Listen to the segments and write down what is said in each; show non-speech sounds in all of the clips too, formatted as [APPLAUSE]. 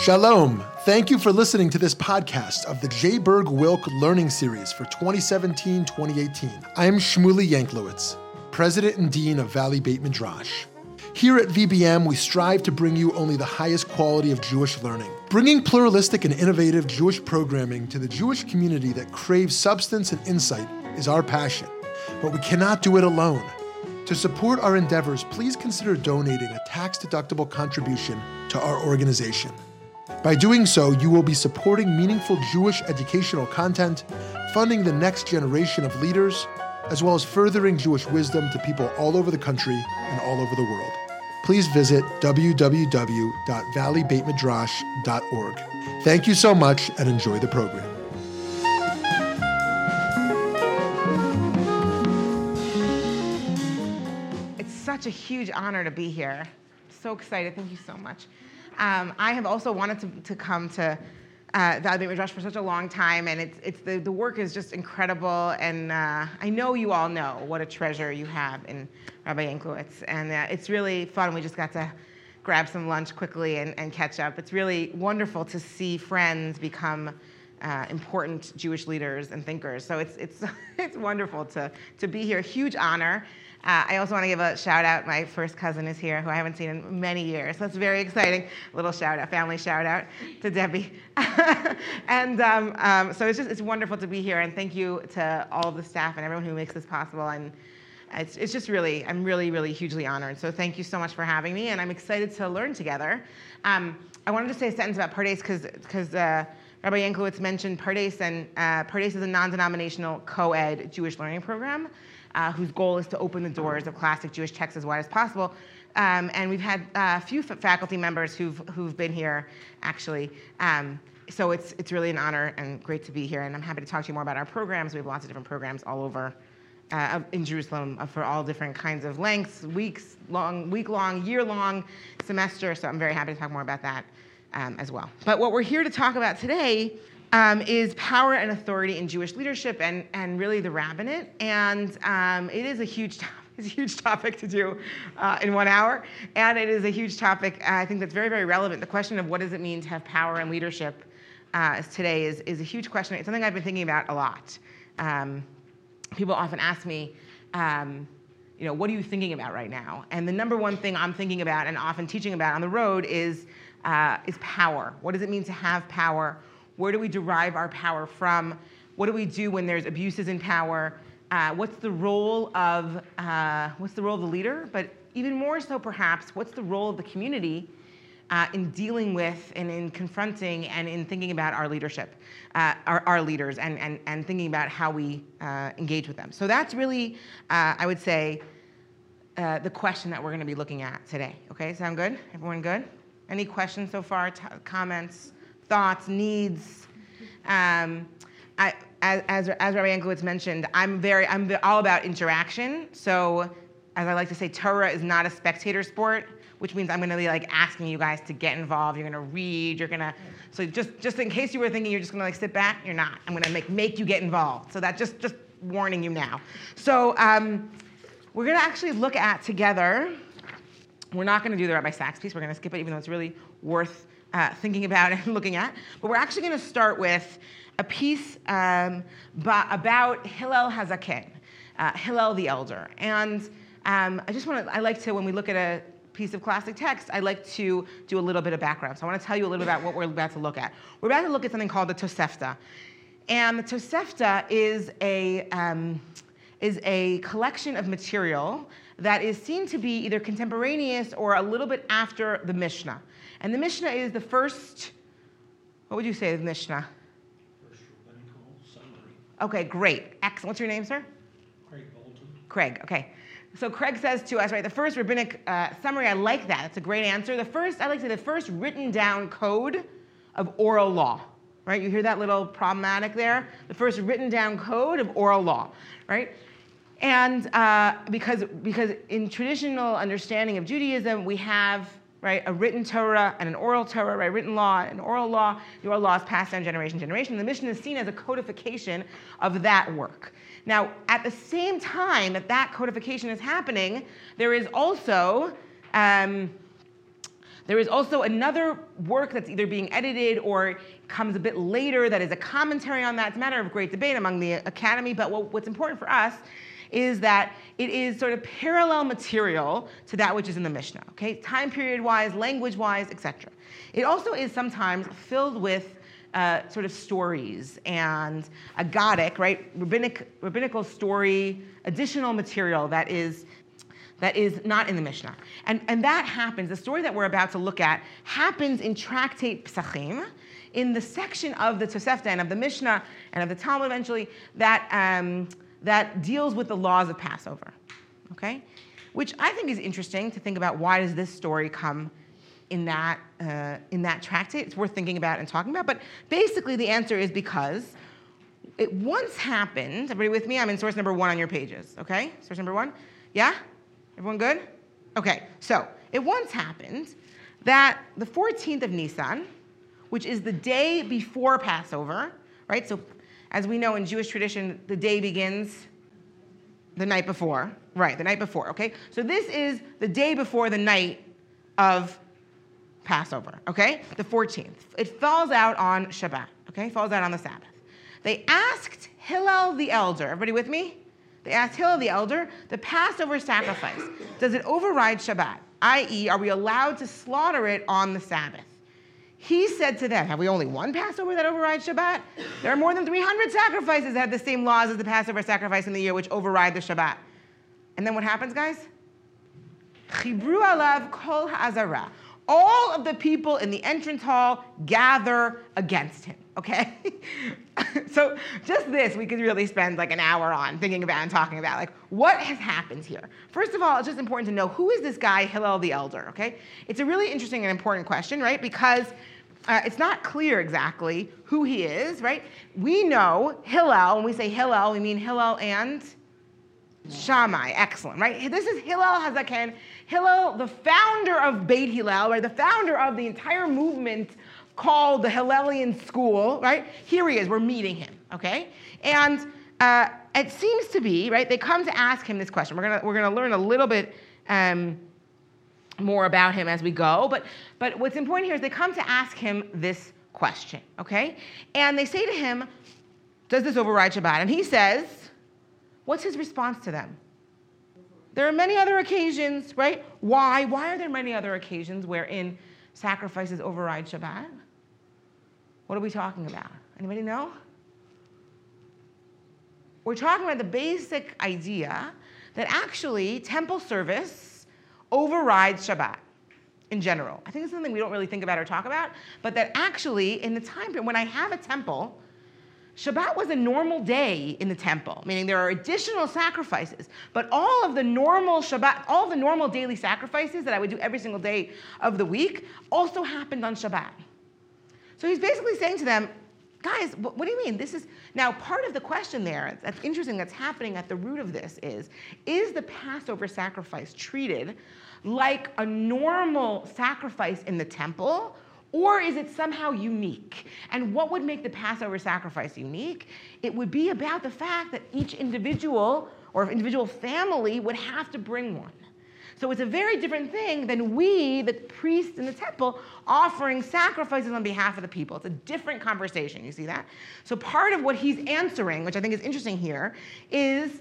Shalom. Thank you for listening to this podcast of the J. Berg Wilk Learning Series for 2017 2018. I am Shmuly Yanklowitz, President and Dean of Valley Beit Midrash. Here at VBM, we strive to bring you only the highest quality of Jewish learning, bringing pluralistic and innovative Jewish programming to the Jewish community that craves substance and insight is our passion. But we cannot do it alone. To support our endeavors, please consider donating a tax deductible contribution to our organization. By doing so, you will be supporting meaningful Jewish educational content, funding the next generation of leaders, as well as furthering Jewish wisdom to people all over the country and all over the world. Please visit www.valleybeitmidrash.org. Thank you so much and enjoy the program. It's such a huge honor to be here. So excited. Thank you so much. Um, I have also wanted to, to come to uh, Valley Midrash for such a long time, and it's, it's the, the work is just incredible. And uh, I know you all know what a treasure you have in Rabbi Yanklowitz, and uh, it's really fun. We just got to grab some lunch quickly and, and catch up. It's really wonderful to see friends become uh, important Jewish leaders and thinkers. So it's, it's, [LAUGHS] it's wonderful to, to be here. Huge honor. Uh, I also want to give a shout out. My first cousin is here, who I haven't seen in many years. That's very exciting. Little shout out, family shout out to Debbie. [LAUGHS] and um, um, so it's just it's wonderful to be here. And thank you to all of the staff and everyone who makes this possible. And it's, it's just really, I'm really, really hugely honored. So thank you so much for having me. And I'm excited to learn together. Um, I wanted to say a sentence about Pardes because because. Uh, Rabbi Yanklowitz mentioned Pardes, and uh, Pardes is a non-denominational co-ed Jewish learning program uh, whose goal is to open the doors of classic Jewish texts as wide as possible. Um, and we've had uh, a few faculty members who've, who've been here, actually. Um, so it's, it's really an honor and great to be here. And I'm happy to talk to you more about our programs. We have lots of different programs all over uh, in Jerusalem uh, for all different kinds of lengths, weeks long, week long, year long, semester. So I'm very happy to talk more about that um, as well. But what we're here to talk about today um, is power and authority in Jewish leadership and, and really the rabbinate. And um, it is a huge topic. [LAUGHS] It's a huge topic to do uh, in one hour. And it is a huge topic, uh, I think, that's very, very relevant. The question of what does it mean to have power and leadership uh, today is, is a huge question. It's something I've been thinking about a lot. Um, people often ask me, um, you know, what are you thinking about right now? And the number one thing I'm thinking about and often teaching about on the road is, uh, is power. What does it mean to have power? Where do we derive our power from? What do we do when there's abuses in power? Uh, what's the role of uh, what's the role of the leader? But even more so, perhaps, what's the role of the community uh, in dealing with and in confronting and in thinking about our leadership, uh, our, our, leaders, and, and, and thinking about how we uh, engage with them. So that's really, uh, I would say, the question that we're going to be looking at today. Okay, sound good? Everyone good? Any questions so far? T- comments? Thoughts, needs. Um, I, as, as, as Rabbi Yanklowitz mentioned, I'm very, I'm all about interaction. So, as I like to say, Torah is not a spectator sport, which means I'm going to be like asking you guys to get involved. You're going to read. You're going to, so just, just in case you were thinking you're just going to like sit back, you're not. I'm going to make, make you get involved. So that just, just warning you now. So um, we're going to actually look at together. We're not going to do the Rabbi Sacks piece. We're going to skip it, even though it's really worth uh, thinking about [LAUGHS] and looking at. But we're actually going to start with a piece um, about Hillel Hazaken, uh, Hillel the elder. And um, I just want to, I like to, when we look at a piece of classic text, I like to do a little bit of background. So I want to tell you a little bit about what we're about to look at. We're about to look at something called the Tosefta. And the Tosefta is a, um, is a collection of material that is seen to be either contemporaneous or a little bit after the Mishnah. And the Mishnah is the first, what would you say, the Mishnah? First rabbinical summary. Okay, great. Excellent. What's your name, sir? Craig Bolton. Craig, okay. So Craig says to us, right, the first rabbinic uh, summary, I like that. That's a great answer. The first, I like to say, the first written down code of oral law, right? You hear that little problematic there? The first written down code of oral law, right? And uh, because, because in traditional understanding of Judaism, we have right? A written Torah and an oral Torah, right? Written law and oral law. The oral law is passed down generation to generation. The Mishnah is seen as a codification of that work. Now, at the same time that that codification is happening, there is also um, There is also another work that's either being edited or comes a bit later that is a commentary on that. It's a matter of great debate among the academy, but what, what's important for us is that it is sort of parallel material to that which is in the Mishnah, okay? Time period wise, language wise, etc. It also is sometimes filled with uh, sort of stories and aggadic, right? Rabbinic, rabbinical story, additional material that is that is not in the Mishnah. And, and that happens, the story that we're about to look at happens in Tractate Pesachim, in the section of the Tosefta and of the Mishnah and of the Talmud eventually that, um, that deals with the laws of Passover. Okay? Which I think is interesting to think about why does this story come in that, uh, in that tractate? It's worth thinking about and talking about. But basically, the answer is because it once happened. Everybody with me? I'm in source number one on your pages. Okay? Source number one? Yeah? Everyone good? Okay, so it once happened that the 14th of Nisan, which is the day before Passover, right? So, as we know in Jewish tradition, the day begins the night before. Right, the night before, okay? So, this is the day before the night of Passover, okay? The 14th. It falls out on Shabbat, okay? It Falls out on the Sabbath. They asked Hillel the elder, everybody with me? They asked Hillel the elder, the Passover sacrifice, does it override Shabbat? I.e., are we allowed to slaughter it on the Sabbath? He said to them, Have we only one Passover that overrides Shabbat? There are more than 300 sacrifices that have the same laws as the Passover sacrifice in the year, which override the Shabbat. And then what happens, guys? Chibru alav kol ha'azara all of the people in the entrance hall gather against him, okay? [LAUGHS] so just this we could really spend like an hour on thinking about and talking about like what has happened here. First of all, it's just important to know who is this guy Hillel the elder, okay? It's a really interesting and important question, right? Because uh, it's not clear exactly who he is, right? We know Hillel, when we say Hillel, we mean Hillel and Shammai, excellent, right? This is Hillel Hazaken. Hillel, the founder of Beit Hillel, right? The founder of the entire movement called the Hillelian school, right? Here he is, we're meeting him, okay? And uh, it seems to be, right? They come to ask him this question. We're gonna, we're gonna learn a little bit um, more about him as we go, but, but what's important here is they come to ask him this question, okay? And they say to him, Does this override Shabbat? And he says, What's his response to them? There are many other occasions, right? Why? Why are there many other occasions wherein sacrifices override Shabbat? What are we talking about? Anybody know? We're talking about the basic idea that actually temple service overrides Shabbat in general. I think it's something we don't really think about or talk about, but that actually in the time period when I have a temple, Shabbat was a normal day in the temple, meaning there are additional sacrifices, but all of the normal Shabbat, all the normal daily sacrifices that I would do every single day of the week also happened on Shabbat. So he's basically saying to them, guys, what, do you mean? This is now part of the question there that's interesting that's happening at the root of this is is the Passover sacrifice treated like a normal sacrifice in the temple or is it somehow unique? And what would make the Passover sacrifice unique? It would be about the fact that each individual or individual family would have to bring one. So it's a very different thing than we, the priests in the temple, offering sacrifices on behalf of the people. It's a different conversation. You see that? So part of what he's answering, which I think is interesting here, is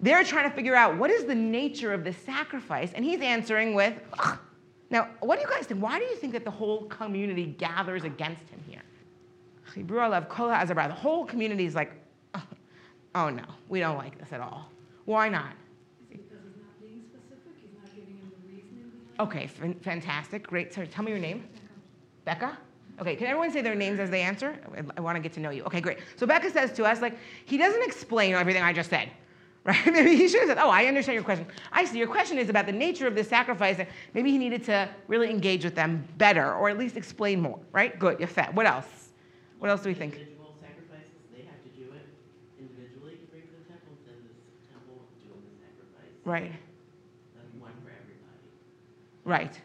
they're trying to figure out what is the nature of this sacrifice, and he's answering with, now, what do you guys think? Why do you think that the whole community gathers against him here? The whole community is like, oh no, we don't like this at all. Why not? Because he's not being specific, he's not giving him the reasoning Okay, fantastic, great. So tell me your name. Becca? Okay, can everyone say their names as they answer? I, want to get to know you. Okay, great. So Becca says to us, like, he doesn't explain everything I just said [LAUGHS] right? Maybe he should have said, Oh, I understand your question. I see. Your question is about the nature of this sacrifice. And maybe he needed to really engage with them better or at least explain more, right? Good. Yafet. What else? What else do we think? Individual sacrifices, they have to do it individually to bring to the temple, then the temple doing the sacrifice. Right. Then one for everybody. Right.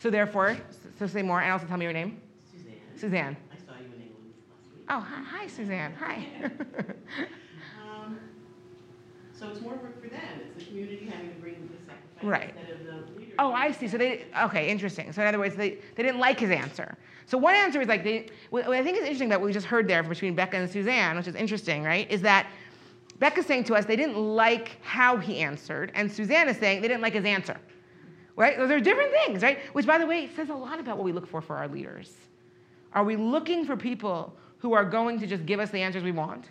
So therefore, so say more, and also tell me your name. Suzanne. Suzanne. I saw you in England last week. Oh, hi, hi Suzanne. Hi. [LAUGHS] Um, So it's more work for them, it's the community having to bring the sacrifice Right. instead of the leader. Oh, I see. So they okay, interesting. So in other words, they, they didn't like his answer. So one answer is like they. What what I think is interesting that we just heard there between Becca and Suzanne, which is interesting, right? Is that Becca's saying to us they didn't like how he answered, and Suzanne is saying they didn't like his answer. Right? Those are different things, right? Which, by the way, says a lot about what we look for for our leaders. Are we looking for people who are going to just give us the answers we want?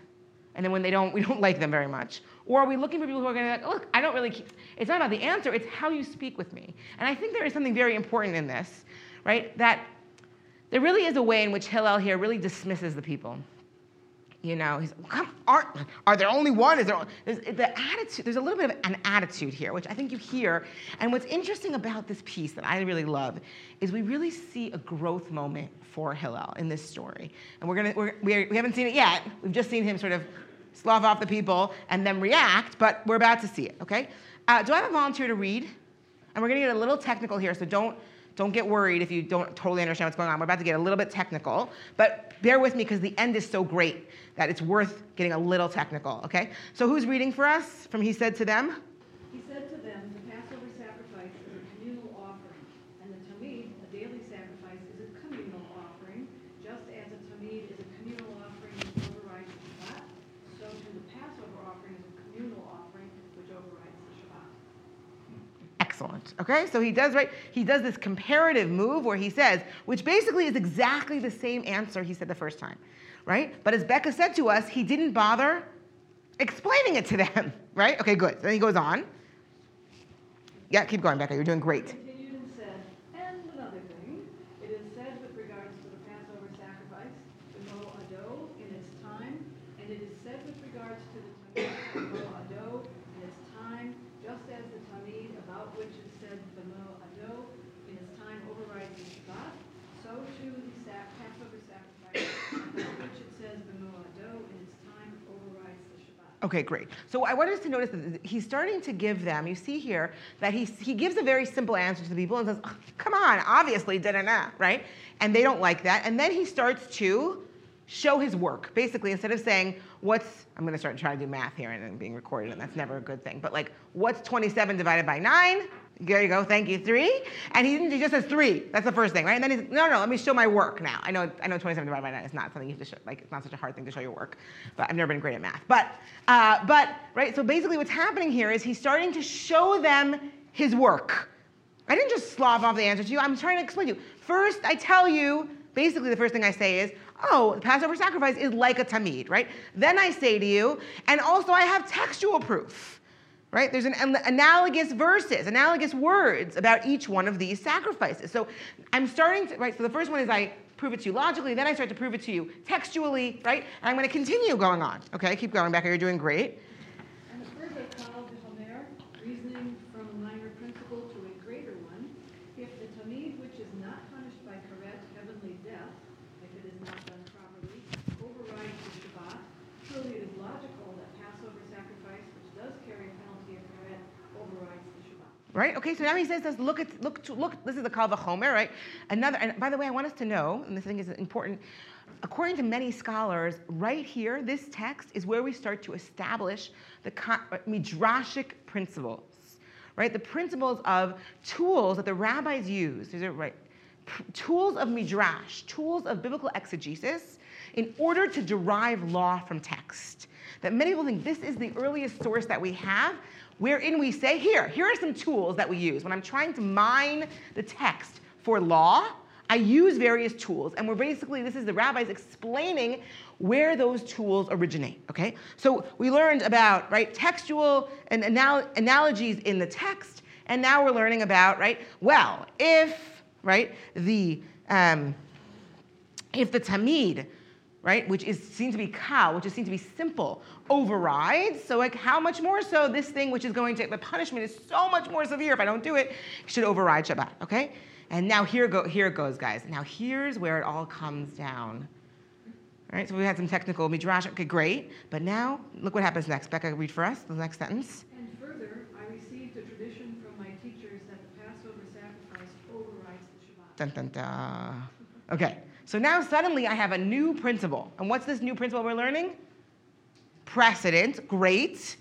And then when they don't, we [LAUGHS] don't like them very much. Or are we looking for people who are going to be like, look, I don't really, it's not about the answer, it's how you speak with me. And I think there is something very important in this, right? That there really is a way in which Hillel here really dismisses the people. You know, he's, come, are, are there only one? Is there, there's, the attitude, there's a little bit of an attitude here, which I think you hear. And what's interesting about this piece that I really love is we really see a growth moment for Hillel in this story. And we're gonna, we're, we're, we haven't seen it yet. We've just seen him sort of slough off the people and then react, but we're about to see it, okay? Uh, do I have a volunteer to read? And we're gonna get a little technical here, so don't, don't get worried if you don't totally understand what's going on. We're about to get a little bit technical, but bear with me because the end is so great that it's worth getting a little technical, okay? So who's reading for us from He Said to Them? He said to them, the Passover sacrifice is a communal offering, and the tamid, a daily sacrifice, is a communal offering. Just as a tamid is a communal offering which overrides the Shabbat, so too the Passover offering is a communal offering which overrides the Shabbat. Okay, so he does right. He does this comparative move where he says, which basically is exactly the same answer he said the first time, right? But as Becca said to us, he didn't bother explaining it to them, [LAUGHS] right? Okay, good. Then he goes on. Yeah, keep going, Becca. You're doing great. Continued and said, and another thing, it is said with regards to the Passover sacrifice, the mo ado in its time, and it is said with regards to the tamid, the mo ado in its time, just as the tamid about which it said the mo ado in its time overrides the Shabbat, so too the sac- Passover sacrifice about which it says the mo ado in its time overrides the Shabbat. Okay, great. So I wanted us to notice that he's starting to give them, you see here, that he, he gives a very simple answer to the people and says, "Oh, come on, obviously, da da da, right? And they don't like that. And then he starts to show his work. Basically, instead of saying, what's, I'm going to start trying to do math here and being recorded, and that's never a good thing. But like, what's 27 divided by 9? There you go, thank you, 3. And he, he just says 3. That's the first thing, right? And then he's, no, no, let me show my work now. I know, I know 27 divided by 9 is not something you have to show, like, it's not such a hard thing to show your work. But I've never been great at math. But, uh, but, right, so basically what's happening here is he's starting to show them his work. I didn't just slough off the answer to you. I'm trying to explain to you. First, I tell you, basically, the first thing I say is, oh, the Passover sacrifice is like a tamid, right? Then I say to you, and also I have textual proof, right? There's an, an analogous verses, analogous words about each one of these sacrifices. So I'm starting to, right? So the first one is I prove it to you logically, then I start to prove it to you textually, right? And I'm going to continue going on. Okay, keep going, Becca. You're doing great. And further, Kal v'chomer, reasoning from a minor principle to a greater one, if the tamid which is not punished by karet heavenly death, if it is not done properly, overrides the Shabbat, surely it is logical that Passover sacrifice, which does carry a penalty of karet, overrides the Shabbat. Right? Okay, so now he says this, look at look to look, this is the Kal Vachomer, right? Another and by the way, I want us to know, and this thing is important, according to many scholars, right here, this text is where we start to establish the uh, midrashic principles. Right? The principles of tools that the rabbis use. These are right. Tools of midrash, tools of biblical exegesis, in order to derive law from text. That many people think this is the earliest source that we have, wherein we say, here, here are some tools that we use. When I'm trying to mine the text for law, I use various tools, and we're basically, this is the rabbis explaining where those tools originate, okay? So we learned about, right, textual and anal- analogies in the text, and now we're learning about, right, well, if, right, the, um, if the tamid, right, which is seen to be kal, which is seen to be simple, overrides, so like how much more so this thing which is going to, the punishment is so much more severe if I don't do it, should override Shabbat, okay? And now here, go, here it goes, guys. Now here's where it all comes down. All right, so we had some technical midrash. Okay, great. But now, look what happens next. Becca, read for us the next sentence. And further, I received a tradition from my teachers that the Passover sacrifice overrides the Shabbat. Dun, dun, dun. Okay, so now suddenly I have a new principle. And what's this new principle we're learning? precedent. Great.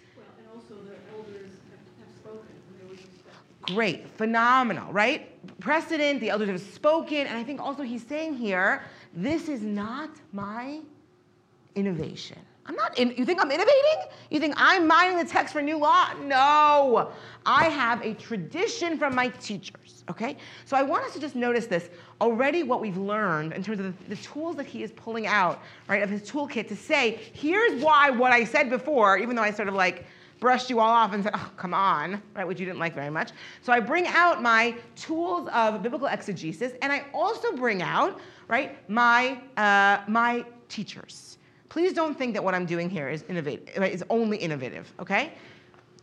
Great, phenomenal, right? Precedent, the elders have spoken, and I think also he's saying here, this is not my innovation. I'm not in, you think I'm innovating? You think I'm mining the text for new law? No. I have a tradition from my teachers, okay? So I want us to just notice this already what we've learned in terms of the, the tools that he is pulling out, right, of his toolkit to say, here's why what I said before, even though I sort of like brushed you all off and said, oh, come on, right, which you didn't like very much. So I bring out my tools of biblical exegesis, and I also bring out, right, my, uh, my teachers. Please don't think that what I'm doing here is innovative, is only innovative, okay?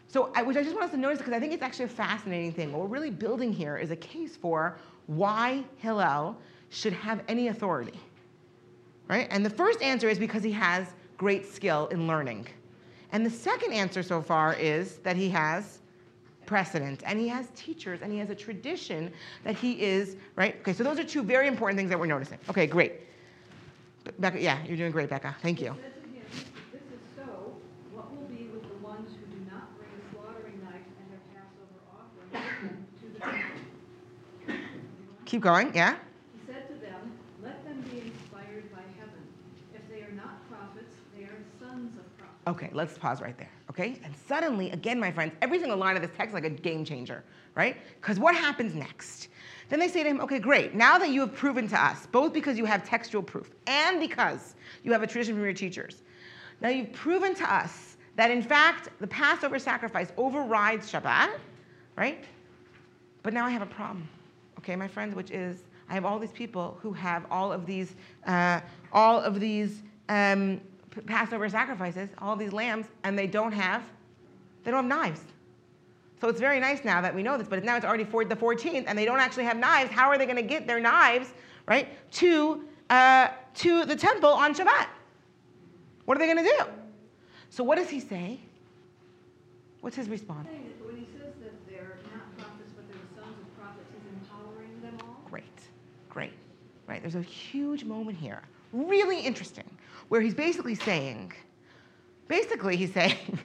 So, I, which I just want us to notice because I think it's actually a fascinating thing. What we're really building here is a case for why Hillel should have any authority, right? And the first answer is because he has great skill in learning. And the second answer so far is that he has precedent and he has teachers and he has a tradition that he is, right? Okay, so those are two very important things that we're noticing. Okay, great. Becca, yeah, you're doing great, Becca. Thank you. Keep going, yeah? He said to them, Let them be inspired by heaven. If they are not prophets, they are sons of prophets. Okay, let's pause right there. Okay? And suddenly, again, my friends, every single line of this text is like a game changer, right? Because what happens next? Then they say to him, okay, great. Now that you have proven to us, both because you have textual proof and because you have a tradition from your teachers, now you've proven to us that in fact the Passover sacrifice overrides Shabbat, right? But now I have a problem, okay, my friends, which is I have all these people who have all of these, uh, all of these um, Passover sacrifices, all these lambs, and they don't have, they don't have knives. So it's very nice now that we know this, but now it's already the 14th, and they don't actually have knives. How are they going to get their knives, right, to uh, to the temple on Shabbat? What are they going to do? So what does he say? What's his response? Saying that When he says that they're not prophets, but they're the sons of prophets, he's empowering them all. Great, great, right? There's a huge moment here, really interesting, where he's basically saying, basically he's [LAUGHS] saying,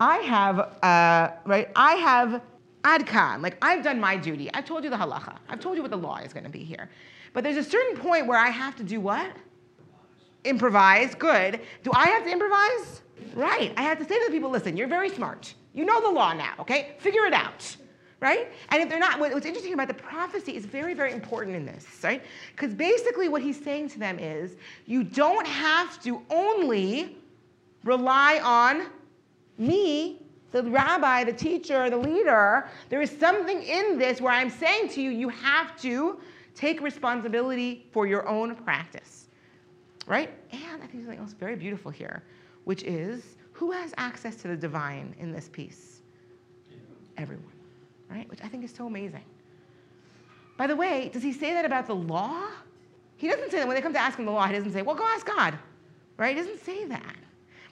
I have, uh, right? I have adkan, like I've done my duty. I've told you the halacha. I've told you what the law is going to be here. But there's a certain point where I have to do what? Improvise. Good. Do I have to improvise? Right. I have to say to the people, listen, you're very smart. You know the law now, okay? Figure it out. Right? And if they're not, what's interesting about the prophecy is very, very important in this, right? Because basically what he's saying to them is you don't have to only rely on me, the rabbi, the teacher, the leader, there is something in this where I'm saying to you, you have to take responsibility for your own practice. Right? And I think something else very beautiful here, which is who has access to the divine in this piece? Everyone. Right? Which I think is so amazing. By the way, does he say that about the law? He doesn't say that when they come to ask him the law, he doesn't say, well, go ask God. Right? He doesn't say that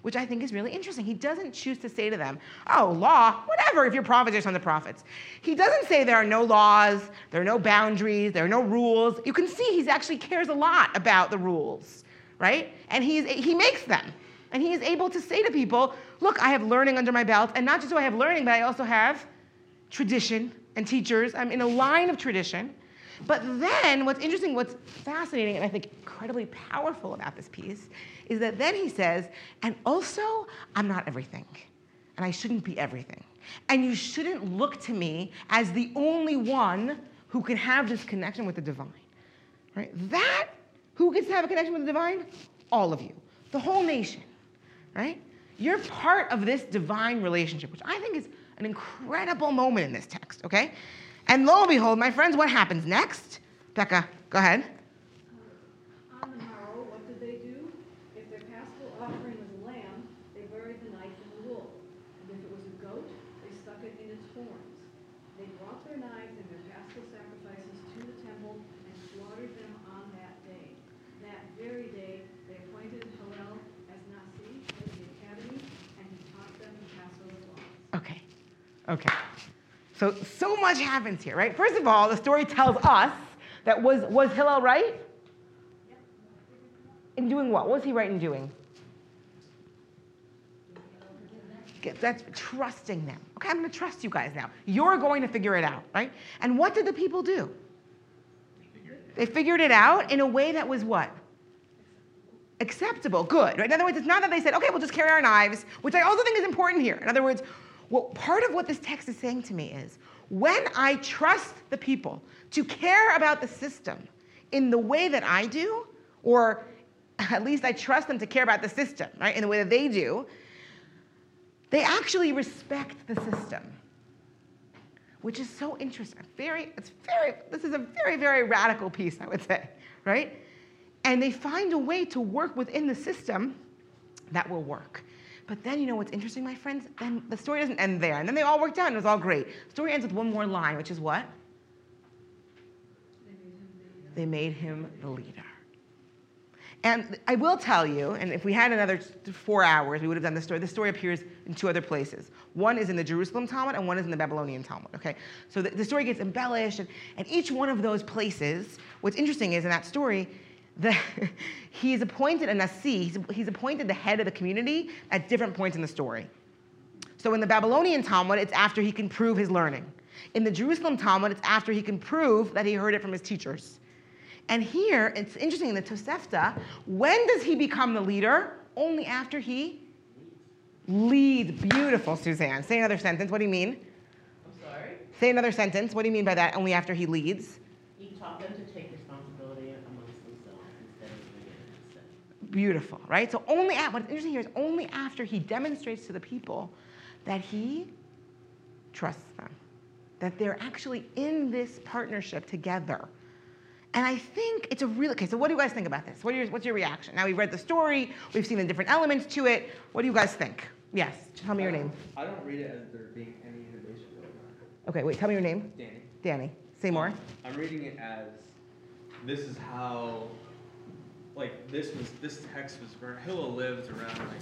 which I think is really interesting. He doesn't choose to say to them, oh, law, whatever, if you're prophets, you're sons of the prophets. He doesn't say there are no laws, there are no boundaries, there are no rules. You can see he actually cares a lot about the rules, right? And he's, he makes them. And he is able to say to people, look, I have learning under my belt, and not just do I have learning, but I also have tradition and teachers. I'm in a line of tradition. But then, what's interesting, what's fascinating, and I think incredibly powerful about this piece, is that then he says, and also, I'm not everything, and I shouldn't be everything. And you shouldn't look to me as the only one who can have this connection with the divine. Right? That, who gets to have a connection with the divine? All of you, the whole nation. Right? You're part of this divine relationship, which I think is an incredible moment in this text, okay? And lo and behold, my friends, what happens next? Becca, go ahead. On the morrow, what did they do? If their paschal offering was a lamb, they buried the knife in the wool. And if it was a goat, they stuck it in its horns. They brought their knives and their paschal sacrifices to the temple and slaughtered them on that day. That very day, they appointed Hillel as Nasi of the academy, and he taught them the Passover laws. Okay. Okay. So so much happens here, right? First of all, the story tells us that was was Hillel right? In doing what? What was he right in doing? that's trusting them. Okay, I'm going to trust you guys now. You're going to figure it out, right? And what did the people do? They figured it out in a way that was what? Acceptable, good. Right? In other words, it's not that they said, okay, we'll just carry our knives, which I also think is important here. In other words, what part of what this text is saying to me is when I trust the people to care about the system in the way that I do, or at least I trust them to care about the system, right, in the way that they do, they actually respect the system, which is so interesting. Very, it's very, this is a very, very radical piece, I would say, right? And they find a way to work within the system that will work. But then, you know what's interesting, my friends? Then the story doesn't end there. And then they all worked out and it was all great. The story ends with one more line, which is what? They made him the leader. And I will tell you, and if we had another four hours, we would have done this story. The story appears in two other places. One is in the Jerusalem Talmud, and one is in the Babylonian Talmud. Okay, so the, the story gets embellished, and, and each one of those places. What's interesting is in that story, the, [LAUGHS] he's appointed a nasi. He's, he's appointed the head of the community at different points in the story. So in the Babylonian Talmud, it's after he can prove his learning. In the Jerusalem Talmud, it's after he can prove that he heard it from his teachers. And here, it's interesting in the Tosefta, when does he become the leader? Only after he leads. Beautiful, Suzanne. Say another sentence. What do you mean? I'm sorry? Say another sentence. What do you mean by that? Only after he leads? He taught them to take responsibility amongst themselves instead of doing it himself. Beautiful, right? So only at, what's interesting here is only after he demonstrates to the people that he trusts them, that they're actually in this partnership together. And I think it's a really, okay, so what do you guys think about this? What your, what's your reaction? Now we've read the story, we've seen the different elements to it. What do you guys think? Yes, tell me your name. I don't read it as there being any innovation going on. Okay, wait, tell me your name. Danny. Danny. Say more. I'm reading it as this is how, like this was this text was where Hillel lived around like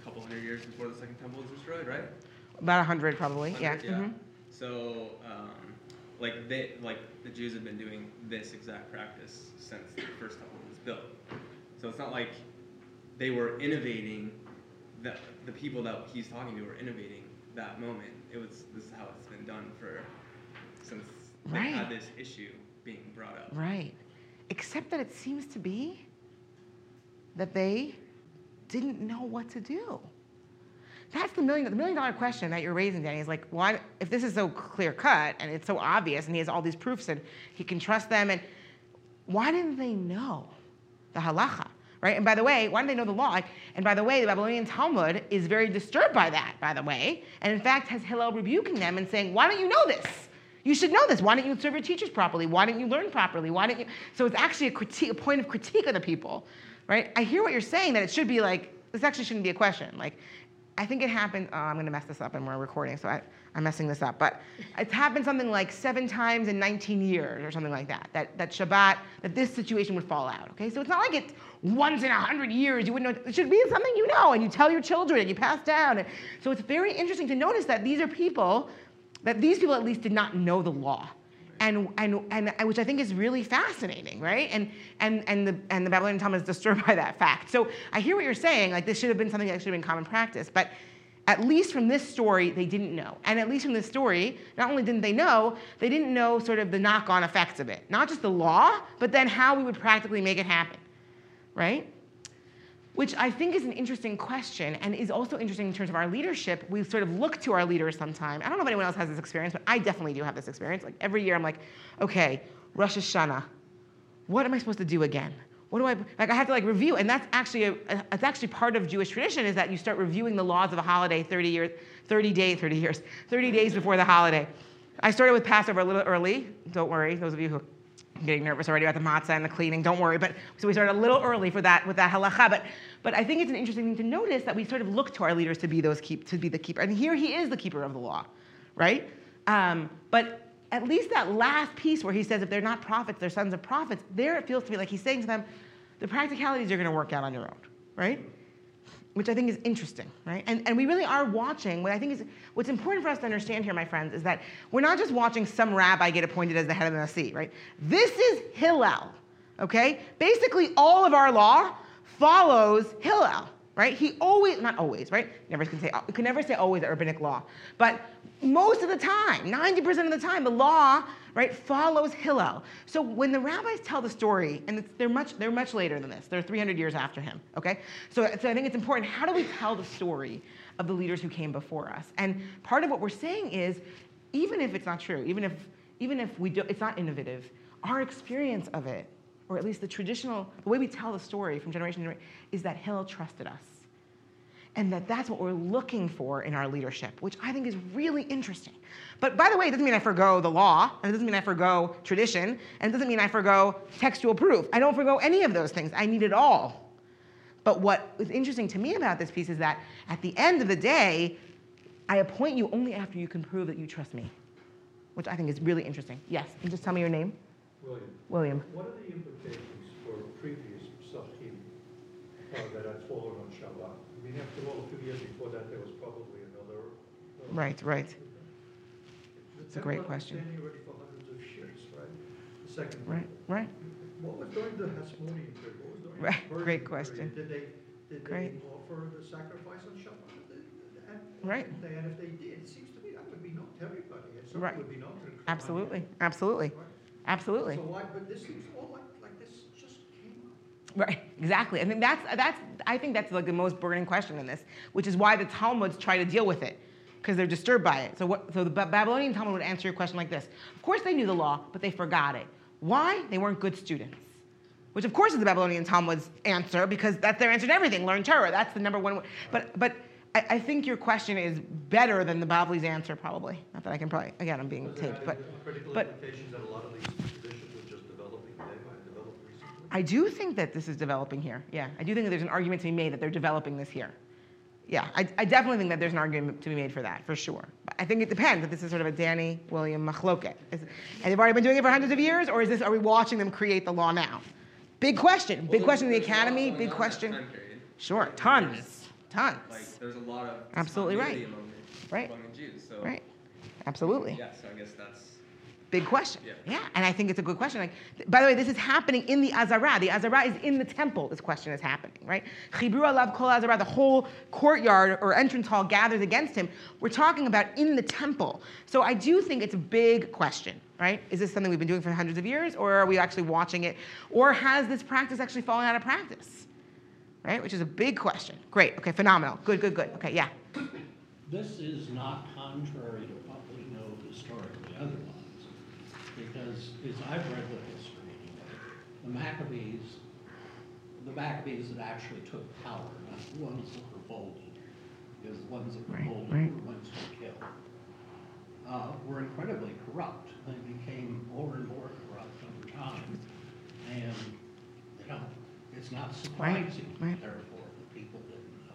a couple hundred years before the second temple was destroyed, right? About a 100 probably, yeah. 100, yeah. mhm. So, um, like they like the Jews have been doing this exact practice since the first temple was built. So it's not like they were innovating. That the people that he's talking to were innovating that moment. It was this is how it's been done for since they had this issue being brought up. Right. Except that it seems to be that they didn't know what to do. That's the million, the million dollar question that you're raising, Danny, is like, why, if this is so clear cut and it's so obvious and he has all these proofs and he can trust them, and why didn't they know the halacha? Right? And by the way, why didn't they know the law? And by the way, the Babylonian Talmud is very disturbed by that, by the way, and in fact has Hillel rebuking them and saying, why don't you know this? You should know this. Why don't you serve your teachers properly? Why don't you learn properly? Why don't you? So it's actually a critique, a point of critique of the people, right? I hear what you're saying that it should be like this. Actually, shouldn't be a question. Like, I think it happened. Oh, I'm going to mess this up, and we're recording, so I, I'm messing this up. But it's happened something like seven times in 19 years, or something like that. That that Shabbat, that this situation would fall out. Okay, so it's not like it's once in a hundred years. You wouldn't know. It should be something you know, and you tell your children, and you pass down. And so it's very interesting to notice that these are people that these people at least did not know the law. And, and, and which I think is really fascinating, right? And, and, and, the, and the Babylonian Talmud is disturbed [LAUGHS] by that fact. So I hear what you're saying, like this should have been something that should have been common practice, but at least from this story, they didn't know. And at least from this story, not only didn't they know, they didn't know sort of the knock on effects of it. Not just the law, but then how we would practically make it happen, right? Which I think is an interesting question and is also interesting in terms of our leadership. We sort of look to our leaders sometime. I don't know if anyone else has this experience, but I definitely do have this experience. Like every year, I'm like, okay, Rosh Hashanah, what am I supposed to do again? What do I like? I have to like review, and that's actually a, a- it's actually part of Jewish tradition is that you start reviewing the laws of a holiday 30 years, 30 days, 30 years, 30 days before the holiday. I started with Passover a little early. Don't worry, those of you who are getting nervous already about the matzah and the cleaning. Don't worry, but so we started a little early for that with that halacha. But but I think it's an interesting thing to notice that we sort of look to our leaders to be those keep to be the keeper, and here he is the keeper of the law, right? Um, but at least that last piece where he says if they're not prophets, they're sons of prophets. There it feels to me like he's saying to them, the practicalities you're going to work out on your own, right? Which I think is interesting, right? And, and we really are watching. What I think is what's important for us to understand here, my friends, is that we're not just watching some rabbi get appointed as the head of the Nasi, right? This is Hillel, okay? Basically, all of our law follows Hillel, right? He always, not always, right? Never can say, you can never say always at rabbinic law, but most of the time, 90% of the time, the law, right, follows Hillel. So when the rabbis tell the story, and they're much, they're much later than this, they're 300 years after him, okay? So, so I think it's important. How do we tell the story of the leaders who came before us? And part of what we're saying is, even if it's not true, even if, even if we do, it's not innovative, our experience of it or at least the traditional, the way we tell the story from generation to generation, is that Hill trusted us. And that that's what we're looking for in our leadership, which I think is really interesting. But by the way, it doesn't mean I forego the law, and it doesn't mean I forego tradition, and it doesn't mean I forego textual proof. I don't forego any of those things. I need it all. But what is interesting to me about this piece is that at the end of the day, I appoint you only after you can prove that you trust me, which I think is really interesting. Yes, and just tell me your name. William, William. what are the implications for previous pesachim uh, that had fallen on Shabbat? I mean, after all, a few years before that, there was probably another. uh, Right, right. It's a great question. already for hundreds of years, right? The second. Right, right. What was during the Hasmonean period? What was during Right, the great period? question. Did they, did Great. they offer the sacrifice on Shabbat? Right. And if they did, it seems to me that would be known to everybody. Right. Would be known to. Absolutely, absolutely, Right. Absolutely. So why, but this seems all like, like this just came up. Right, exactly. I think that's that's I think that's like the most burning question in this, which is why the Talmuds try to deal with it, because they're disturbed by it. So what? So the Ba- Babylonian Talmud would answer your question like this: Of course they knew the law, but they forgot it. Why? They weren't good students. Which of course is the Babylonian Talmud's answer, because that's their answer to everything. Learn Torah. That's the number one. But but. I, I think your question is better than the Bavli's answer, probably. Not that I can probably, again, I'm being Was taped, but Critical but- implications that a lot of these traditions were just developing, they might develop recently. I do think that this is developing here. Yeah, I do think that there's an argument to be made that they're developing this here. Yeah, I, I definitely think that there's an argument to be made for that, for sure. But I think it depends if this is sort of a Danny William machloket. Is, and they've already been doing it for hundreds of years, or is this, are we watching them create the law now? Big question. Big Well, question in the there's a lot academy, big on in that question. Sure, tons, there's- tons. Like, there's a lot of Absolutely right. Among the, Right. among the Jews. So, Right, absolutely. Yeah, so I guess that's. Big question. Yeah. and I think it's a good question. Like, th- by the way, this is happening in the Azara. The Azara is in the temple. This question is happening, right? Chibru alav kol Azara. The whole courtyard or entrance hall gathers against him. We're talking about in the temple. So I do think it's a big question, right? Is this something we've been doing for hundreds of years, or are we actually watching it, or has this practice actually fallen out of practice, right? Which is a big question. Great. Okay. Phenomenal. Good. Good. Good. Okay. Yeah. This is not contrary to what we know historically otherwise, because as I've read the history, anyway, the Maccabees, the Maccabees that actually took power, not the ones that revolted, because the ones that Right, revolted right. were the ones who killed, uh, were incredibly corrupt. They became more and more corrupt over time, and, it's not surprising, right. therefore, that people didn't know.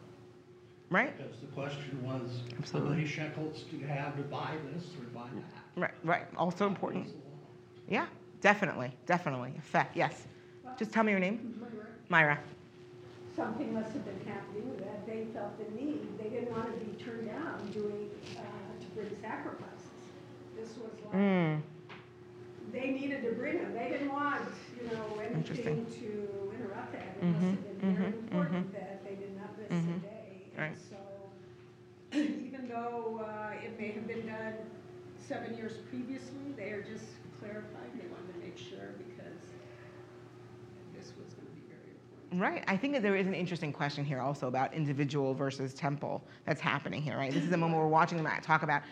Right. Because the question was, how Absolutely. many shekels do you have to buy this or buy that? Right. Right. Also important. What's the law? Yeah, definitely, definitely. Effect, yes. Just tell me your name. Myra. something must have been happening that they felt the need, they didn't want to be turned down doing, uh, to bring sacrifices. This was like, Mm, they needed to bring them, they didn't want, you know, Interesting. anything to interrupt that. It must have been very mhm, important that they did not miss a day. Right. And so, [CLEARS THROAT] even though uh, it may have been done seven years previously, they are just clarifying, they wanted to make sure because this was going to be very important. right. I think that there is an interesting question here also about individual versus temple that's happening here, right? This is a moment we're watching them talk about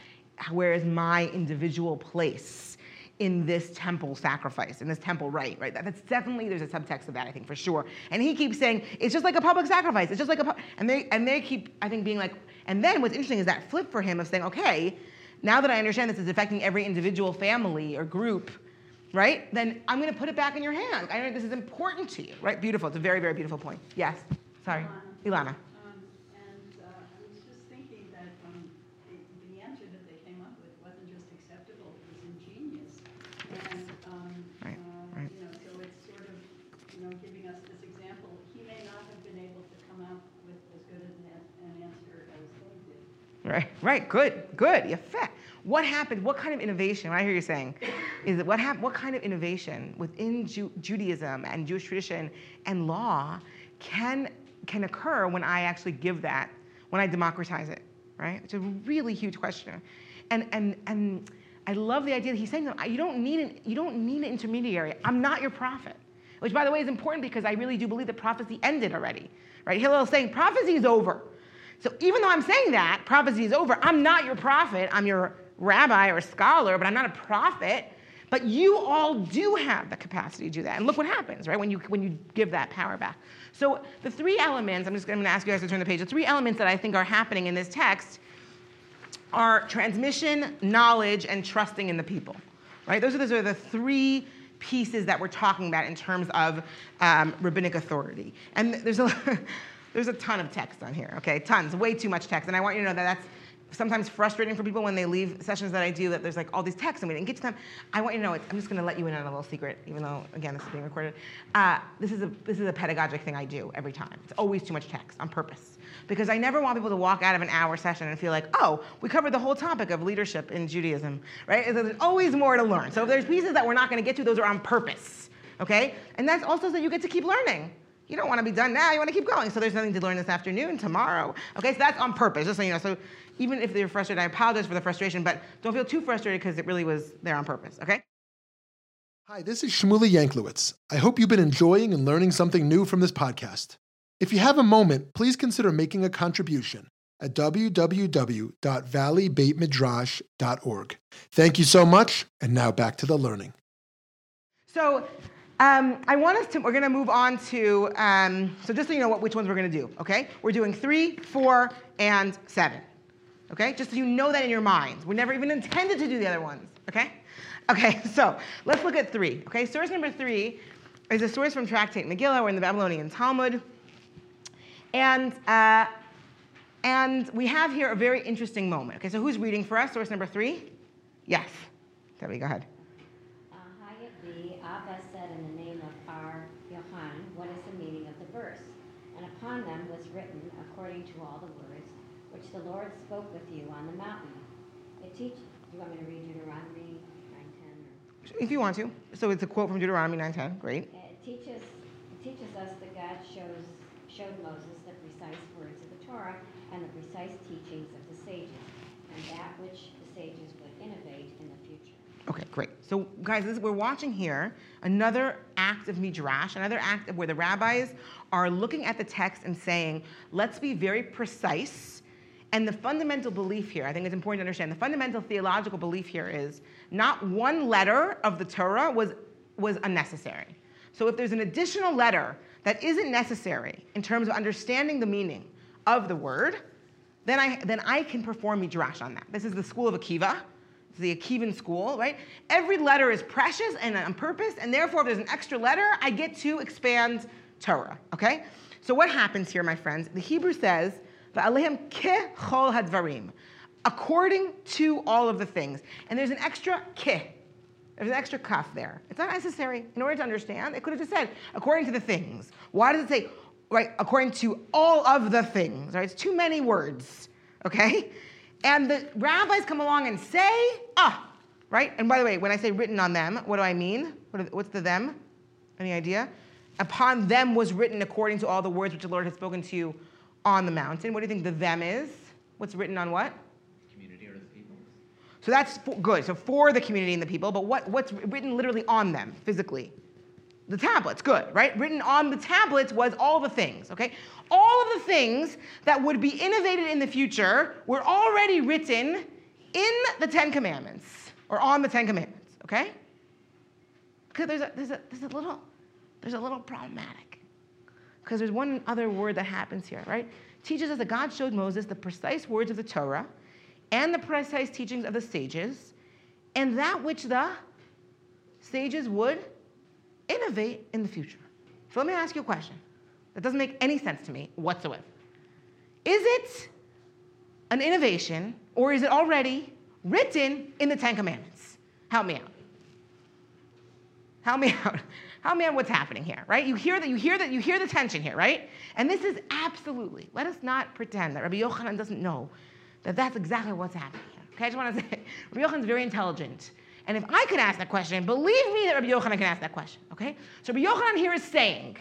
where is my individual place in this temple sacrifice, in this temple rite, right? That- That's definitely there's a subtext of that, I think, for sure. And he keeps saying it's just like a public sacrifice. It's just like a, and they and they keep, I think, being like. And then what's interesting is that flip for him of saying, okay, now that I understand this is affecting every individual family or group, right? Then I'm going to put it back in your hands. I know this is important to you, right? Beautiful. It's a very, very beautiful point. Yes. Sorry, Ilana. Um, And uh, I was just thinking that um, the the answer that they came up with wasn't just acceptable, it was ingenious. And, um, Right, uh, right. you know, so it's sort of, you know, giving us this example. He may not have been able to come out with as good an an- an answer as they did. Right, right. Good, good. Yafeh. What happened? What kind of innovation? What I hear you saying is that what hap- What kind of innovation within Ju- Judaism and Jewish tradition and law can can occur when I actually give that, when I democratize it, right? It's a really huge question. And, and, and I love the idea that he's saying that you don't need an, you don't need an intermediary. I'm not your prophet. Which, by the way, is important because I really do believe that prophecy ended already, right? Hillel is saying prophecy is over. So even though I'm saying that prophecy is over, I'm not your prophet. I'm your rabbi or scholar, but I'm not a prophet. But you all do have the capacity to do that. And look what happens, right, when you, when you give that power back. So the three elements, I'm just going to ask you guys to turn the page, the three elements that I think are happening in this text are transmission, knowledge, and trusting in the people, right? Those are, those are the three pieces that we're talking about in terms of um, rabbinic authority. And there's a, [LAUGHS] there's a ton of text on here, okay? Tons, way too much text. And I want you to know that that's sometimes frustrating for people when they leave sessions that I do that there's like all these texts and we didn't get to them. I want you to know, I'm just going to let you in on a little secret, even though again this is being recorded. Uh, this is a this is a pedagogic thing I do every time. It's always too much text on purpose because I never want people to walk out of an hour session and feel like, oh, we covered the whole topic of leadership in Judaism, right? There's always more to learn. So if there's pieces that we're not going to get to, those are on purpose, okay? And that's also so you get to keep learning. You don't want to be done now. You want to keep going. So there's nothing to learn this afternoon, tomorrow. Okay, so that's on purpose, just so you know. So even if they're frustrated, I apologize for the frustration, but don't feel too frustrated because it really was there on purpose, okay? Hi, this is Shmuly Yanklowitz. I hope you've been enjoying and learning something new from this podcast. If you have a moment, please consider making a contribution at www.valleybeitmidrash.org. Thank you so much, and now back to the learning. So um, I want us to, we're going to move on to, um, so just so you know what, which ones we're going to do, okay? We're doing three, four, and seven, okay? Just so you know that in your minds. We never even intended to do the other ones, okay? Okay, [LAUGHS] so let's look at three, okay? Source number three is a source from Tractate Megillah or in the Babylonian Talmud. And, uh, and we have here a very interesting moment. Okay, so who's reading for us? Source number three? Yes. Debbie, go ahead. Uh, the Abba said in the name of our Yohan, what is the meaning of the verse? And upon them was written, according to all the words, which the Lord spoke with you on the mountain. It teach. Do you want me to read Deuteronomy 9:10? If you want to. So it's a quote from Deuteronomy 9:10. Great. It teaches, it teaches us that God shows, showed Moses the precise words of the Torah and the precise teachings of the sages, and that which the sages would innovate in the future. Okay, great. So, guys, this, we're watching here another act of midrash, another act of where the rabbis are looking at the text and saying, let's be very precise. And the fundamental belief here, I think it's important to understand, the fundamental theological belief here is not one letter of the Torah was, was unnecessary. So if there's an additional letter that isn't necessary in terms of understanding the meaning of the word, then I, then I can perform midrash on that. This is the school of Akiva. It's the Akivan school, right? Every letter is precious and on purpose, and therefore, if there's an extra letter, I get to expand Torah, okay? So what happens here, my friends? The Hebrew says, "Va'alehem hadvarim," according to all of the things. And there's an extra ke, there's an extra kaf there. It's not necessary. In order to understand, it could have just said, according to the things. Why does it say, right, according to all of the things, right? It's too many words, okay? And the rabbis come along and say, ah, right? And by the way, when I say written on them, what do I mean? What what's the them? Any idea? Upon them was written according to all the words which the Lord had spoken to you on the mountain. What do you think the them is? What's written on what? Community or the people. So that's for, good. So for the community and the people, but what, what's written literally on them physically? The tablets, good, right? Written on the tablets was all the things, okay? All of the things that would be innovated in the future were already written in the Ten Commandments or on the Ten Commandments, okay? Because there's a, there's a, there's a little, there's a little problematic. Because there's one other word that happens here, right? Teaches us that God showed Moses the precise words of the Torah and the precise teachings of the sages, and that which the sages would innovate in the future. So let me ask you a question that doesn't make any sense to me whatsoever. Is it an innovation or is it already written in the Ten Commandments? Help me out. Help me [LAUGHS] out. Me out what's happening here, right? You hear that you hear that you hear the tension here, right? And this is absolutely, let us not pretend that Rabbi Yochanan doesn't know that that's exactly what's happening here. Okay, I just want to say, [LAUGHS] Rabbi Yochanan's very intelligent. And if I could ask that question, believe me that Rabbi Yochanan can ask that question. Okay? So Rabbi Yochanan here is saying,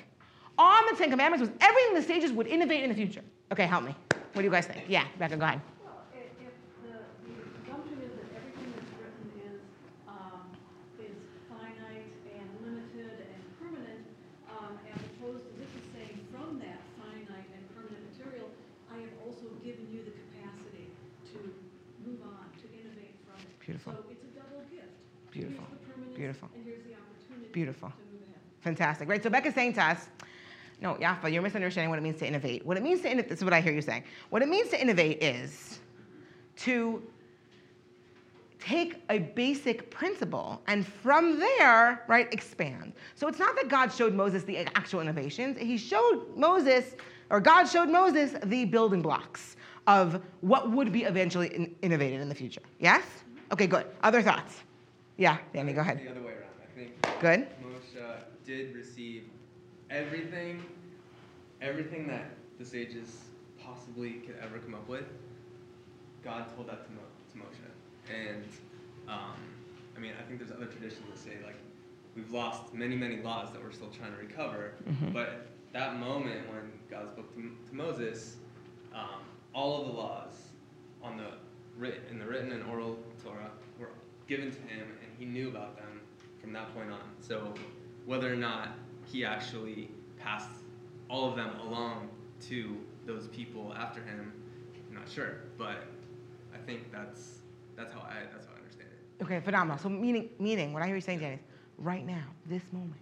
on the Ten Commandments was everything the sages would innovate in the future. Okay, help me. What do you guys think? Yeah, Becca, go ahead. Well, if, if the, the assumption is that everything that's written is, um, is finite and limited and permanent, um, as opposed to this is saying from that finite and permanent material, I have also given you the capacity to move on, to innovate from it. Beautiful. So it's a double gift. Beautiful. Here's the Beautiful. And here's the opportunity. Beautiful. To move ahead. Fantastic, right? So Becca's saying to us, no, Yafa, you're misunderstanding what it means to innovate. What it means to innovate, this is what I hear you saying. What it means to innovate is to take a basic principle and from there, right, expand. So it's not that God showed Moses the actual innovations. He showed Moses, or God showed Moses the building blocks of what would be eventually in- innovated in the future. Yes? Okay, good. Other thoughts? Yeah, Danny, go ahead. The other way around. I think Good. Moshe did receive everything, everything that the sages possibly could ever come up with. God told that to, Mo- to Moshe, and um, I mean, I think there's other traditions that say like we've lost many, many laws that we're still trying to recover. Mhm. But that moment when God spoke to, to Moses, um, all of the laws on the writ in the written and oral Torah were given to him, and he knew about them from that point on. So whether or not he actually passed all of them along to those people after him, I'm not sure. But I think that's that's how I that's how I understand it. Okay, phenomenal. So meaning, meaning, what I hear you saying, Danny, is right now, this moment,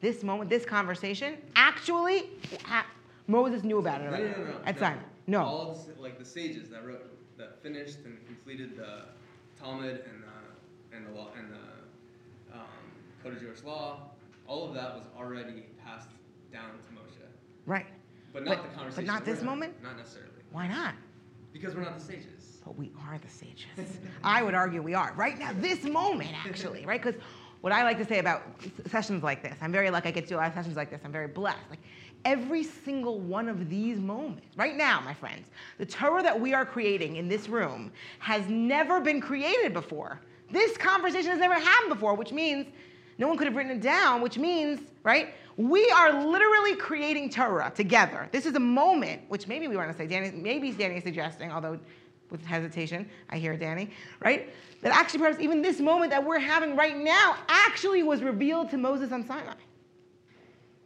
this moment, this conversation, actually, ha- Moses knew about it No, no, no, no. At no. Sinai. No. All the, like the sages that wrote, that finished and completed the Talmud and the and the law and the um, Code of Jewish Law, all of that was already passed down to Moshe. Right. But not But- the but conversation. not this moment? Not necessarily. Why not? Because we're not the sages. But we are the sages. [LAUGHS] I would argue we are. Right now, this moment, actually, right? Because what I like to say about sessions like this, I'm very lucky I get to do a lot of sessions like this. I'm very blessed. Like every single one of these moments, right now, my friends, the Torah that we are creating in this room has never been created before. This conversation has never happened before, which means no one could have written it down, which means, right? We are literally creating Torah together. This is a moment, which maybe we want to say, Danny, maybe Danny is suggesting, although with hesitation, I hear Danny, right? That actually perhaps even this moment that we're having right now actually was revealed to Moses on Sinai.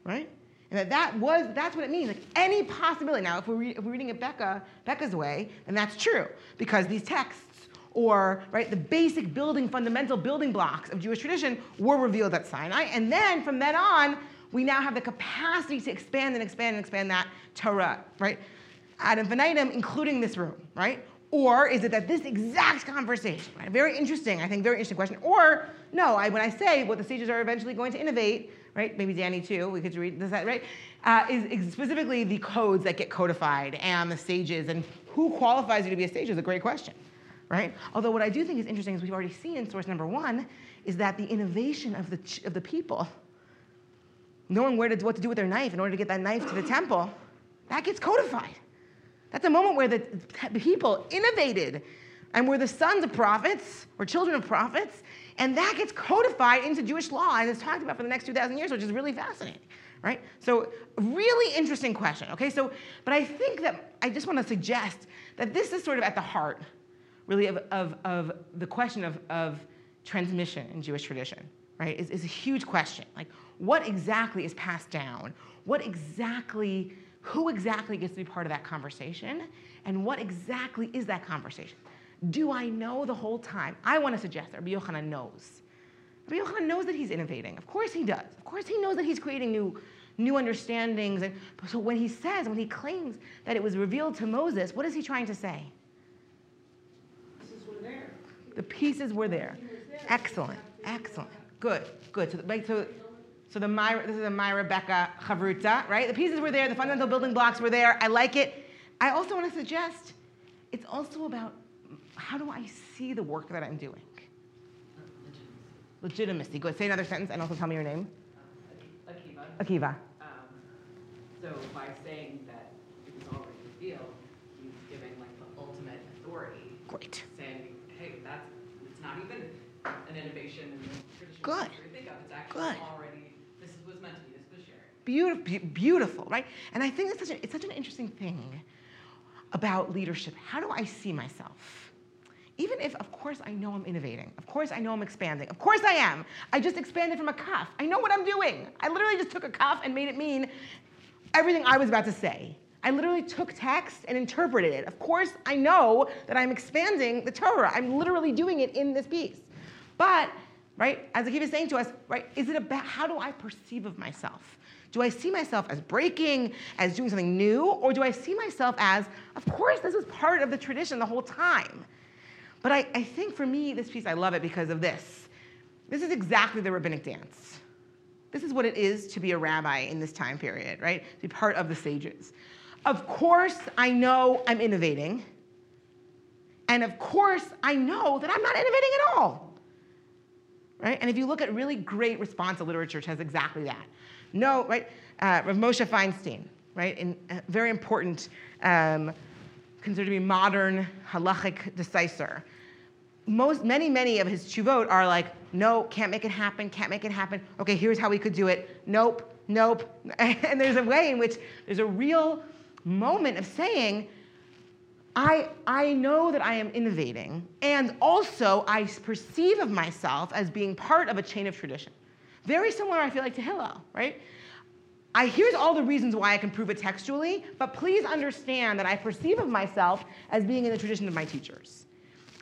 Right? That, that was, that's what it means. Like any possibility. Now, if we're, re- if we're reading it Becca, Becca's way, then that's true. Because these texts or right, the basic building, fundamental building blocks of Jewish tradition were revealed at Sinai. And then from then on, we now have the capacity to expand and expand and expand that Torah, right? Ad infinitum, including this room, right? Or is it that this exact conversation, right? Very interesting, I think, very interesting question. Or no, I, when I say what the sages are eventually going to innovate, right? Maybe Danny too, we could read this, right? Uh, is, specifically the codes that get codified and the sages and who qualifies you to be a sage is a great question, right? Although what I do think is interesting is we've already seen in source number one is that the innovation of the, of the people, knowing where to, what to do with their knife in order to get that knife to the temple, that gets codified. That's a moment where the people innovated and were the sons of prophets or children of prophets, and that gets codified into Jewish law and is talked about for the next 2,000 years, which is really fascinating, right? So, really interesting question, okay? So, but I think that I just want to suggest that this is sort of at the heart, really, of, of, of the question of, of transmission in Jewish tradition, right? Is, is a huge question. Like, what exactly is passed down? What exactly who exactly gets to be part of that conversation and what exactly is that conversation do i know the whole time? I want to suggest that rabbi yochanan knows. Rabbi yochanan knows that he's innovating. Of course he does. Of course he knows that he's creating new new understandings. And so when he says when he claims that it was revealed to moses what is he trying to say? There. the pieces were there. Excellent excellent. Good good. So, the- right, so so the my, this is a my Rebecca Chavruta, right? The pieces were there, the fundamental building blocks were there. I like it. I also want to suggest it's also about how do I see the work that I'm doing? Legitimacy. Go ahead, say another sentence and also tell me your name. Akiva. Akiva. Um, so by saying that it was already revealed, he's giving like the ultimate authority, Great. saying, hey, that's, it's not even an innovation in the traditional Good. think of, it's actually Good. already, this was meant to be, this was shared. beautiful, beautiful, right? And I think it's such, a, it's such an interesting thing about leadership. How do I see myself? Even if, of course, I know I'm innovating. Of course, I know I'm expanding. Of course, I am. I just expanded from a kaf. I know what I'm doing. I literally just took a kaf and made it mean everything I was about to say. I literally took text and interpreted it. Of course, I know that I'm expanding the Torah. I'm literally doing it in this piece. But, right, as Akiva is saying to us, right, is it about how do I perceive of myself? Do I see myself as breaking, as doing something new, or do I see myself as, of course, this was part of the tradition the whole time? But I, I think for me, this piece, I love it because of this. This is exactly the rabbinic dance. This is what it is to be a rabbi in this time period, right? To be part of the sages. Of course, I know I'm innovating. And of course, I know that I'm not innovating at all. Right? And if you look at really great responsive literature, it has exactly that. No, right? Uh, Rav Moshe Feinstein, right? In, uh, very important, um, considered to be modern halachic decisor. Most, many, many of his chuvot are like, no, can't make it happen, can't make it happen. Okay, here's how we could do it. Nope, nope. [LAUGHS] And there's a way in which there's a real moment of saying, I, I know that I am innovating, and also I perceive of myself as being part of a chain of tradition. Very similar, I feel like, to Hillel, right? I, here's all the reasons why I can prove it textually, but please understand that I perceive of myself as being in the tradition of my teachers.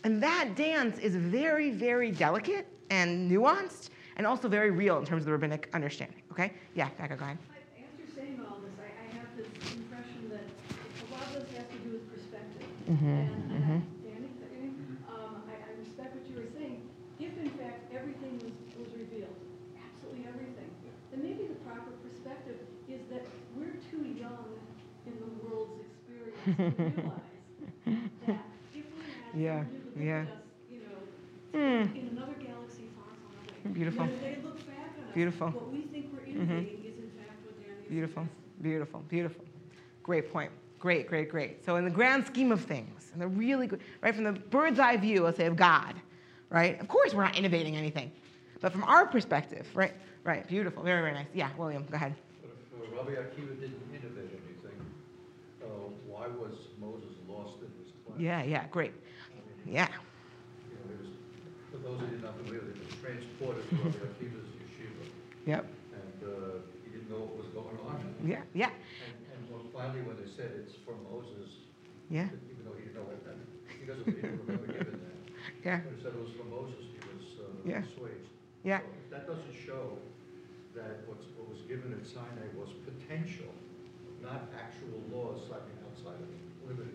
And that dance is very, very delicate and nuanced, and also very real in terms of the rabbinic understanding. Okay? Yeah, Becca, go ahead. You're saying all this, I, I have this impression that a lot of this has to do with perspective. Mm-hmm, And, and mhm. I- Danny, Danny, um, I, I respect what you were saying. If in fact everything was, was revealed, absolutely everything, then maybe the proper perspective is that we're too young in the world's experience to [LAUGHS] realize that if we had Yeah, somebody who looked yeah. at you know, Hmm. in another galaxy far, far away. Beautiful. When they look back on us, Beautiful. what we think we're Mhm. is in fact what Danny is Beautiful, suggesting. beautiful, beautiful. Great point. Great, great, great. So in the grand scheme of things, and the really good, right from the bird's eye view, let's say of God, right? Of course, we're not innovating anything, but from our perspective, right? Right. Beautiful. Very, very nice. Yeah, William, go ahead. But if uh, Rabbi Akiva didn't innovate anything, uh, why was Moses lost in his class? Yeah, yeah, great. Yeah. You know, he was, for those who did not believe it, he was transported to Rabbi Akiva's yeshiva, Yep. and uh, he didn't know what was going on. Yeah, yeah, And, and when finally, when they said it's for Moses, yeah, even though he didn't know what that, he doesn't, he didn't remember giving that. [LAUGHS] yeah, When he said it was for Moses, he was uh, Yeah. assuaged. yeah. So That doesn't show that what's, what was given at Sinai was potential, not actual laws, I mean, outside of limited.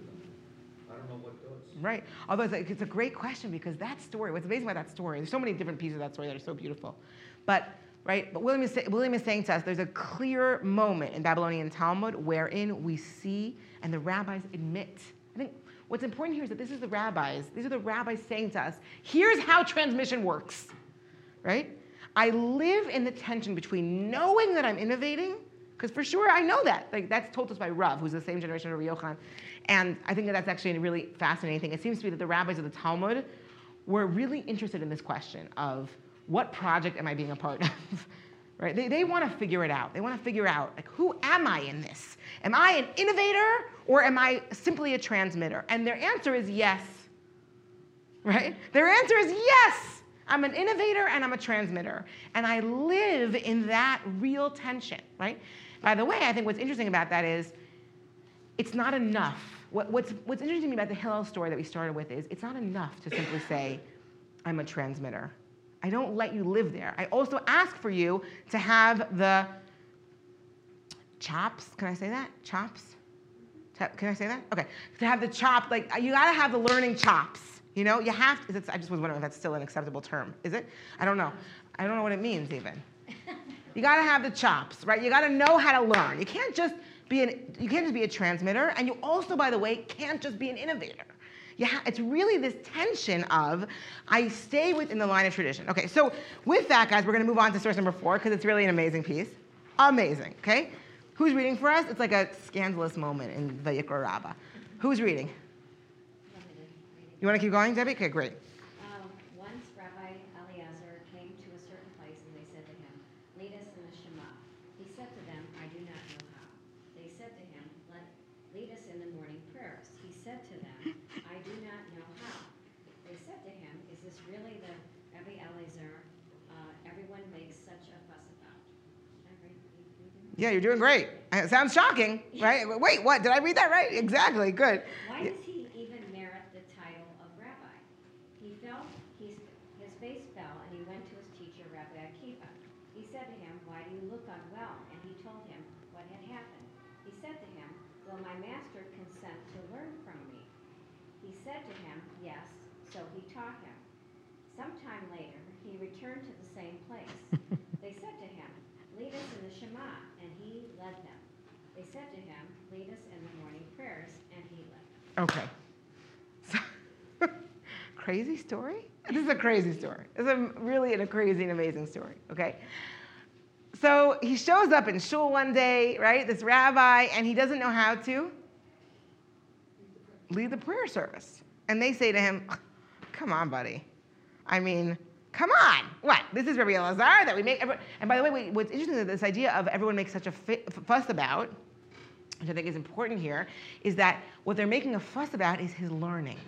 Right. Although it's a, it's a great question because that story, what's amazing about that story, there's so many different pieces of that story that are so beautiful. But, right, but William is, William is saying to us there's a clear moment in Babylonian Talmud wherein we see and the rabbis admit. I think what's important here is that this is the rabbis, these are the rabbis saying to us, here's how transmission works, right? I live in the tension between knowing that I'm innovating, because for sure I know that. Like that's told to us by Rav, who's the same generation of Yochanan. And I think that that's actually a really fascinating thing. It seems to be that the rabbis of the Talmud were really interested in this question of what project am I being a part of? [LAUGHS] right? They, they want to figure it out. They want to figure out, like, who am I in this? Am I an innovator or am I simply a transmitter? And their answer is yes. Right? Their answer is yes. I'm an innovator and I'm a transmitter. And I live in that real tension, right? By the way, I think what's interesting about that is it's not enough. What, what's, what's interesting to me about the Hillel story that we started with is it's not enough to simply say, I'm a transmitter. I don't let you live there. I also ask for you to have the chops. Can I say that? Chops? Can I say that? Okay. To have the chop, like, uh, you gotta have the learning chops. You know, you have to, I just was wondering if that's still an acceptable term. Is it? I don't know. I don't know what it means even. [LAUGHS] You gotta have the chops, right? You gotta know how to learn. You can't just be an, you can't just be a transmitter, and you also, by the way, can't just be an innovator. Ha- it's really this tension of I stay within the line of tradition. Okay, so with that, guys, we're gonna move on to source number four because it's really an amazing piece. Amazing, okay? Who's reading for us? It's like a scandalous moment in Vayikra Rabbah. Who's reading? You wanna keep going, Debbie? Okay, great. Um, Once Rabbi Eliezer came to a certain place, and they said to him, Lead us in the Shema. He said to them, I do said to them, I do not know how. They said to him, Is this really the Rabbi Eliezer uh, everyone makes such a fuss about? Did I read- read it? Yeah, you're doing great. It sounds shocking, right? Wait, what? Did I read that right? Exactly. Good. Why does he even merit the title of rabbi? He fell, he, his face fell, and he went to his teacher, Rabbi Akiva. He said to him, Why do you look unwell? And he told him what had happened. He said to him, Will my master consent to learn from me? He said to him, Yes. So he taught him. Sometime later, he returned to the same place. they said to him, Lead us in the Shema, and he led them. They said to him, Lead us in the morning prayers, and he led them. Okay. So, [LAUGHS] crazy story? This is a crazy story. It's a really a crazy and amazing story, okay? So he shows up in shul one day, right? This rabbi, and he doesn't know how to lead the prayer service. And they say to him, Come on, buddy. I mean, come on. What? This is Rabbi Elazar that we make. Every- and by the way, what's interesting is this idea of everyone makes such a fuss about, which I think is important here, is that what they're making a fuss about is his learning.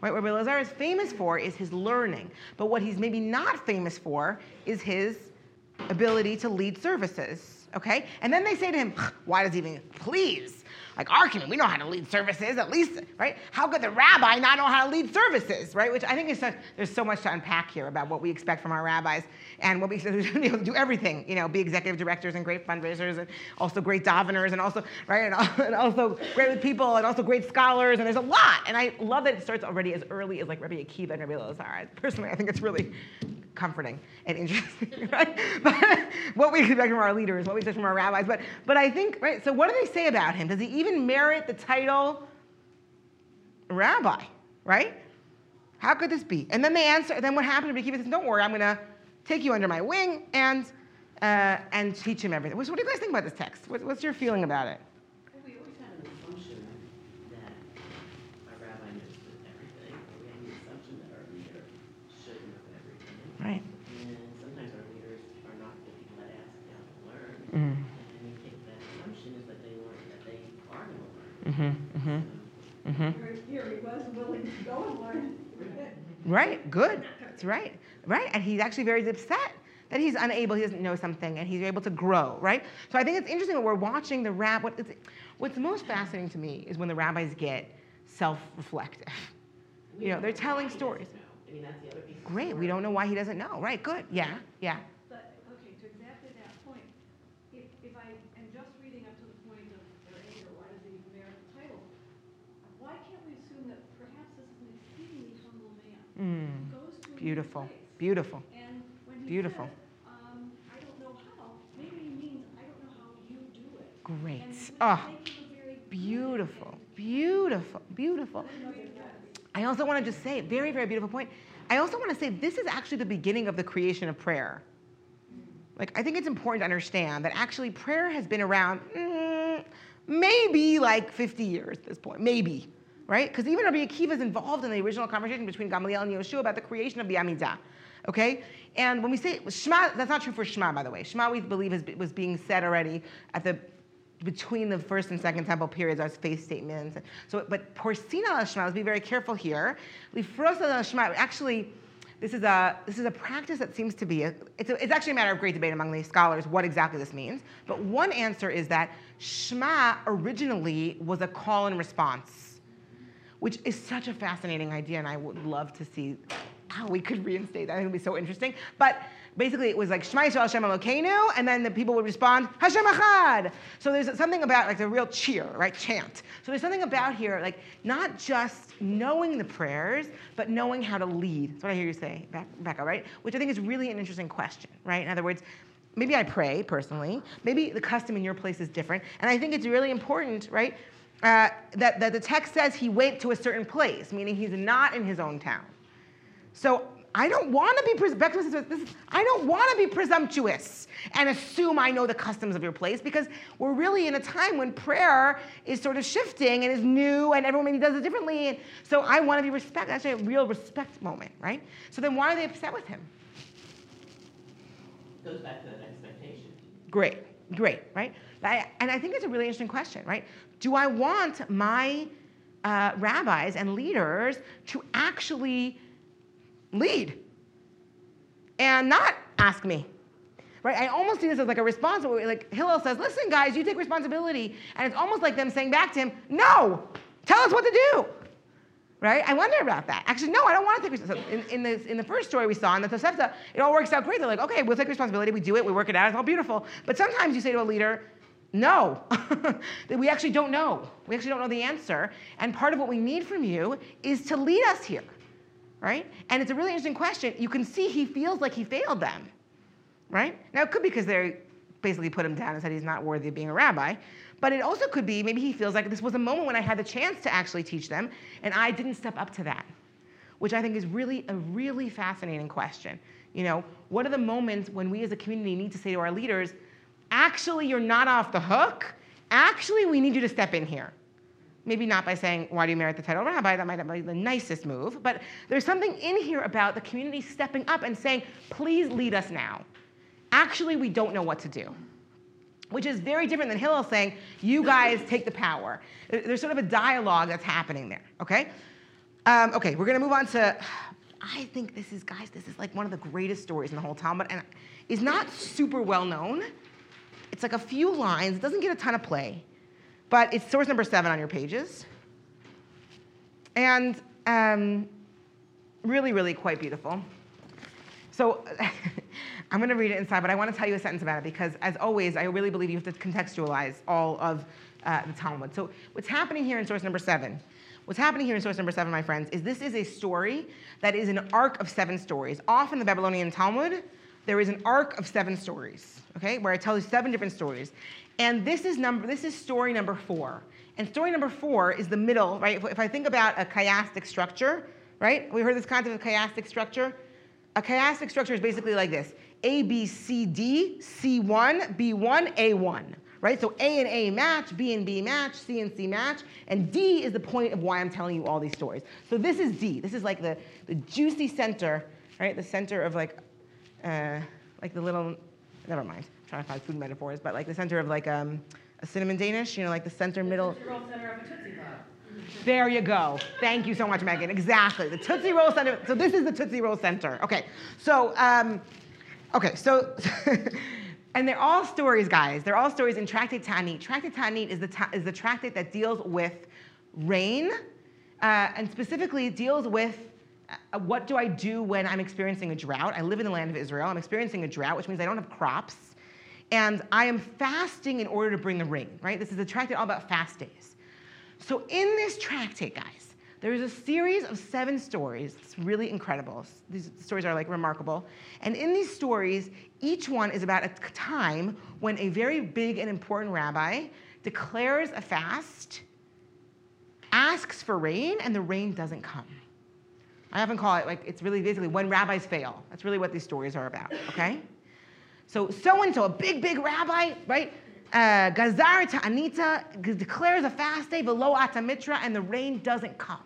Right? What Rabbi Elazar is famous for is his learning. But what he's maybe not famous for is his ability to lead services. Okay? And then they say to him, why does he even, please, like community, we know how to lead services, at least, right? How could the rabbi not know how to lead services, right? Which I think is such, there's so much to unpack here about what we expect from our rabbis and what we you know, [LAUGHS] do everything, you know, be executive directors and great fundraisers and also great daveners and also, right, [LAUGHS] and, also great with people and also great scholars and there's a lot. And I love that it starts already as early as like Rabbi Akiva and Rabbi Elazar. Personally, I think it's really comforting and interesting, [LAUGHS] right? But what we expect from our leaders, what we expect from our rabbis. But, but I think, right, so what do they say about him? Does he even merit the title rabbi, right? How could this be? And then they answer, then what happened to Akiva says, don't worry, I'm going to take you under my wing and, uh, and teach him everything. So What do you guys think about this text? What, what's your feeling about it? Well, we always had an assumption that our rabbi knows everything, or we have the assumption that our leader should know everything. Right. And sometimes our leaders are not the people that ask how to learn. Mm. And we think that assumption is that they learn, that they are going to learn. Mm-hmm, mm-hmm, mm-hmm. Here, here he was willing to go and learn. Right, good. That's right, right. And he's actually very upset that he's unable, he doesn't know something, and he's able to grow, right? So I think it's interesting that we're watching the rab. What, it's- what's most fascinating to me is when the rabbis get self-reflective. We You know, don't they're telling stories. I mean, that's the other piece. Great. We don't know why he doesn't know. Right. Good. Yeah. Yeah. But, okay, to exactly that point, if, if I am just reading up to the point of their age, or why does he even merit the title, why can't we assume that perhaps this is an exceedingly humble man? Mm. who goes to a new Beautiful. place, Beautiful. And when he Beautiful. says, um, I don't know how, maybe he means, I don't know how you Beautiful. it. Great. We Oh, beautiful. Beautiful. Beautiful. I also want to just say, very, very beautiful point. I also want to say this is actually the beginning of the creation of prayer. Like, I think it's important to understand that actually prayer has been around mm, maybe like 50 years at this point, maybe, right? Because even Rabbi Akiva is involved in the original conversation between Gamaliel and Yeshua about the creation of the Amidah, okay? And when we say Shema, that's not true for Shema, by the way. Shema, we believe, is, was being said already at the between the first and second temple periods as faith statements. So, but Porcina al Shema, let's be very careful here. Lifros al Shema, actually, this is a this is a practice that seems to be a, it's, a, it's actually a matter of great debate among the scholars what exactly this means. But one answer is that Shema originally was a call and response, which is such a fascinating idea, and I would love to see how we could reinstate that. I think it would be so interesting. But basically, it was like Shema Yisrael Hashem Elokeinu, and then the people would respond Hashem Echad. So there's something about like a real cheer, right? Chant. So there's something about here, like not just knowing the prayers, but knowing how to lead. That's what I hear you say, Becca, right? Which I think is really an interesting question, right? In other words. Maybe I pray personally. Maybe the custom in your place is different. And I think it's really important, right, uh, that, that the text says he went to a certain place, meaning he's not in his own town. So I don't want to be pres- Beck says this is- I don't want to be presumptuous and assume I know the customs of your place because we're really in a time when prayer is sort of shifting and is new and everyone maybe does it differently. And so I want to be respect. That's a real respect moment, right? So then why are they upset with him? Goes back to that expectation. Great, great, right? I, and I think it's a really interesting question, right? Do I want my uh, rabbis and leaders to actually lead and not ask me. Right? I almost see this as like a response. Like Hillel says, listen, guys, you take responsibility. And it's almost like them saying back to him, no, tell us what to do. Right? I wonder about that. Actually, no, I don't want to take responsibility. In, in, in the first story we saw in the Tosefta, it all works out great. They're like, okay, we'll take responsibility, we do it, we work it out, it's all beautiful. But sometimes you say to a leader, no, [LAUGHS] we actually don't know. We actually don't know the answer. And part of what we need from you is to lead us here, right? And it's a really interesting question. You can see he feels like he failed them, right? Now, it could be because they basically put him down and said he's not worthy of being a rabbi. But it also could be maybe he feels like this was a moment when I had the chance to actually teach them, and I didn't step up to that, which I think is really a really fascinating question. You know, what are the moments when we as a community need to say to our leaders, actually, you're not off the hook. Actually, we need you to step in here. Maybe not by saying, why do you merit the title rabbi? That might not be the nicest move. But there's something in here about the community stepping up and saying, please lead us now. Actually, we don't know what to do. Which is very different than Hillel saying, you guys take the power. There's sort of a dialogue that's happening there, okay? Um, okay, we're gonna move on to, I think this is, guys, this is like one of the greatest stories in the whole Talmud and is not super well known. It's like a few lines, it doesn't get a ton of play, but it's source number seven on your pages. And um, really, really quite beautiful. So [LAUGHS] I'm going to read it inside, but I want to tell you a sentence about it because, as always, I really believe you have to contextualize all of uh, the Talmud. So, what's happening here in source number seven? What's happening here in source number seven, my friends, is this is a story that is an arc of seven stories. Often, the Babylonian Talmud, there is an arc of seven stories, okay, where I tell you seven different stories. And this is number this is story number four. And story number four is the middle, right? If, if I think about a chiastic structure, right? We heard this concept of chiastic structure. A chiastic structure is basically like this: A, B, C, D, C1, B1, A1. Right? So A and A match, B and B match, C and C match, and D is the point of why I'm telling you all these stories. So this is D. This is like the, the juicy center, right? The center of like, uh, like the little, never mind. I'm trying to find food metaphors, but like the center of like um, a cinnamon Danish, you know, like the center middle. The roll center of a Tootsie Pop. [LAUGHS] There you go. Thank you so much, Megan. Exactly. The Tootsie Roll Center. So this is the Tootsie Roll Center. Okay. So, um, okay. So, [LAUGHS] and they're all stories, guys. They're all stories in Tractate Ta'anit. Tractate Ta'anit is the, ta- is the tractate that deals with rain, uh, and specifically deals with Uh, what do I do when I'm experiencing a drought. I live in the land of Israel. I'm experiencing a drought, which means I don't have crops. And I am fasting in order to bring the rain, right? This is a tractate all about fast days. So in this tractate, guys, there is a series of seven stories. It's really incredible. These stories are like remarkable. And in these stories, each one is about a time when a very big and important rabbi declares a fast, asks for rain, and the rain doesn't come. I often call it like it's really basically when rabbis fail. That's really what these stories are about, okay? So so and so, a big, big rabbi, right? uh, Gazar Ta'anita declares a fast day, Velo Atamitra, and the rain doesn't come.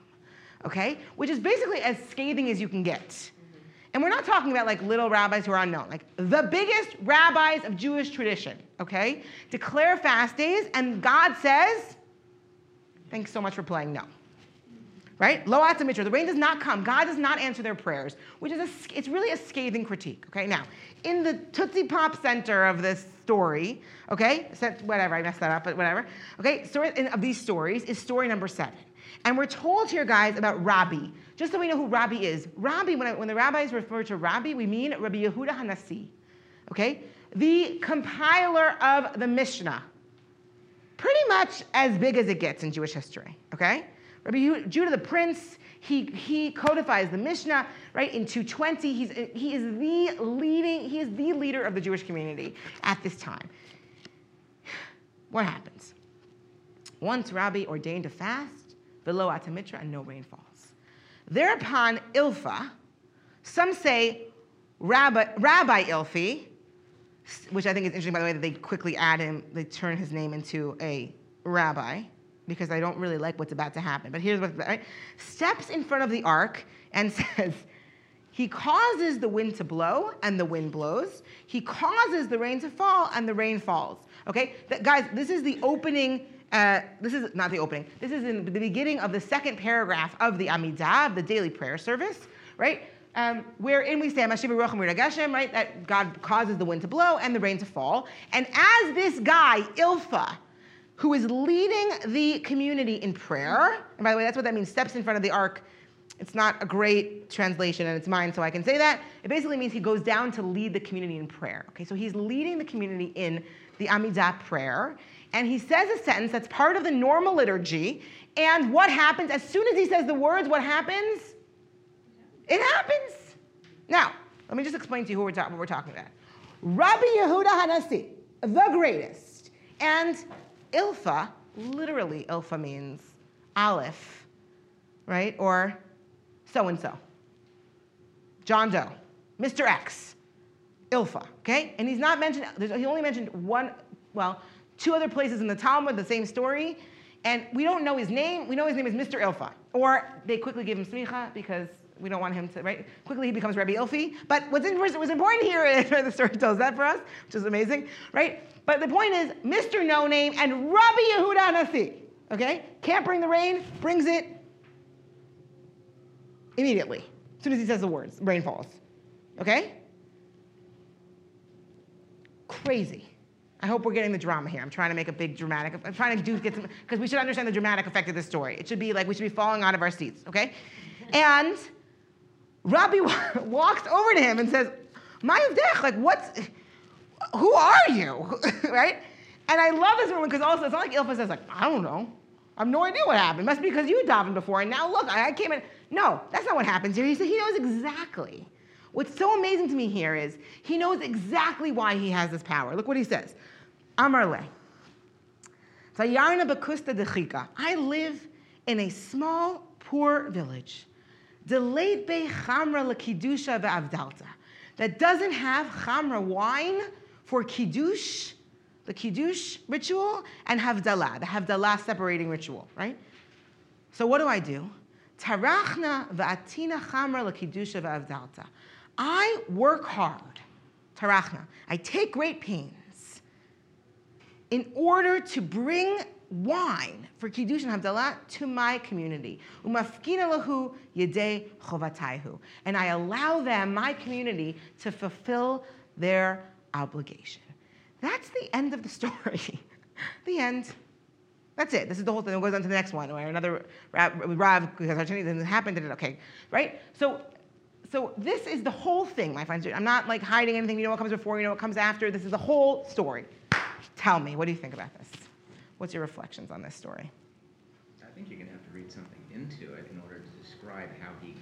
Okay? Which is basically as scathing as you can get. And we're not talking about like little rabbis who are unknown, like the biggest rabbis of Jewish tradition, okay? Declare fast days, and God says, thanks so much for playing no. Right? Lo atamitra, the rain does not come. God does not answer their prayers, which is a, it's really a scathing critique. Okay, now in the Tootsie Pop center of this story, okay, whatever, I messed that up, but whatever. Okay, story of these stories is story number seven. And we're told here, guys, about Rabbi. Just so we know who Rabbi is. Rabbi, when, I, when the rabbis refer to Rabbi, we mean Rabbi Yehuda Hanasi. Okay? The compiler of the Mishnah. Pretty much as big as it gets in Jewish history. Okay? Rabbi Judah the Prince, he, he codifies the Mishnah, right, in 220. He's, he is the leading, he is the leader of the Jewish community at this time. What happens? Once Rabbi ordained a fast, velo Atamitra, and no rain falls. Thereupon, Ilfa, some say Rabbi, Rabbi Ilfi, which I think is interesting, by the way, that they quickly add him, they turn his name into a rabbi, because I don't really like what's about to happen. But here's what right? Steps in front of the ark and [LAUGHS] says, He causes the wind to blow, and the wind blows. He causes the rain to fall, and the rain falls. Okay, that, guys, this is the opening Uh, this is not the opening. This is in the beginning of the second paragraph of the Amidah, the daily prayer service, right? Um, wherein we say, right? That God causes the wind to blow and the rain to fall. And as this guy, Ilfa, who is leading the community in prayer, and by the way, that's what that means, steps in front of the ark. It's not a great translation, and it's mine, so I can say that. It basically means he goes down to lead the community in prayer. Okay, so he's leading the community in the Amidah prayer, and he says a sentence that's part of the normal liturgy. And what happens as soon as he says the words? What happens? It happens. Now, let me just explain to you who we're ta- what we're talking about. Rabbi Yehuda Hanasi, the greatest, and Ilfa, literally Ilfa means Aleph, right? Or so and so. John Doe, Mr. X, Ilfa, okay? And he's not mentioned, he only mentioned one, well, two other places in the Talmud, the same story. And we don't know his name. We know his name is Mr. Ilfa. Or they quickly give him smicha because we don't want him to, right? Quickly he becomes Rabbi Ilfi. But what's, what's important here [LAUGHS] is, the story tells that for us, which is amazing, right? But the point is, Mr. No Name and Rabbi Yehuda Nasi, okay? Can't bring the rain, brings it immediately. As soon as he says the words, rain falls. Okay? Crazy. I hope we're getting the drama here. I'm trying to make a big dramatic. I'm trying to do get some because we should understand the dramatic effect of this story. It should be like we should be falling out of our seats, okay? And Rabbi [LAUGHS] walks over to him and says, "Ma'avdech, like what's? Who are you, [LAUGHS] right?" And I love this moment because also it's not like Ilfa says like, "I don't know, I have no idea what happened. It must be because you davened before, and now look, I, came in." No, that's not what happens here. He said he knows exactly. What's so amazing to me here is he knows exactly why he has this power. Look what he says. Amarle. Vayarna bekusta dechika. I live in a small, poor village. Delayed be chamra lekidusha ve'avdalta. That doesn't have chamra wine for kiddush, the kiddush ritual, and havdalah, the havdalah separating ritual, right? So what do I do? Tarachna va'atina chamra lekidusha ve'avdalta. I work hard, tarachna. I take great pains in order to bring wine for Kiddush and Havdalah to my community. Umafkina lahu yedei. And I allow them, my community, to fulfill their obligation. That's the end of the [LAUGHS] story. the end. That's it. This is the whole thing. It goes on to the next one, where another Rav, because Harshani didn't happen, okay, right? So so this is the whole thing, my friends. I'm not like hiding anything. You know what comes before, you know what comes after. This is the whole story. Tell me, what do you think about this? What's your reflections on this story? I think you're going to have to read something into it in order to describe how he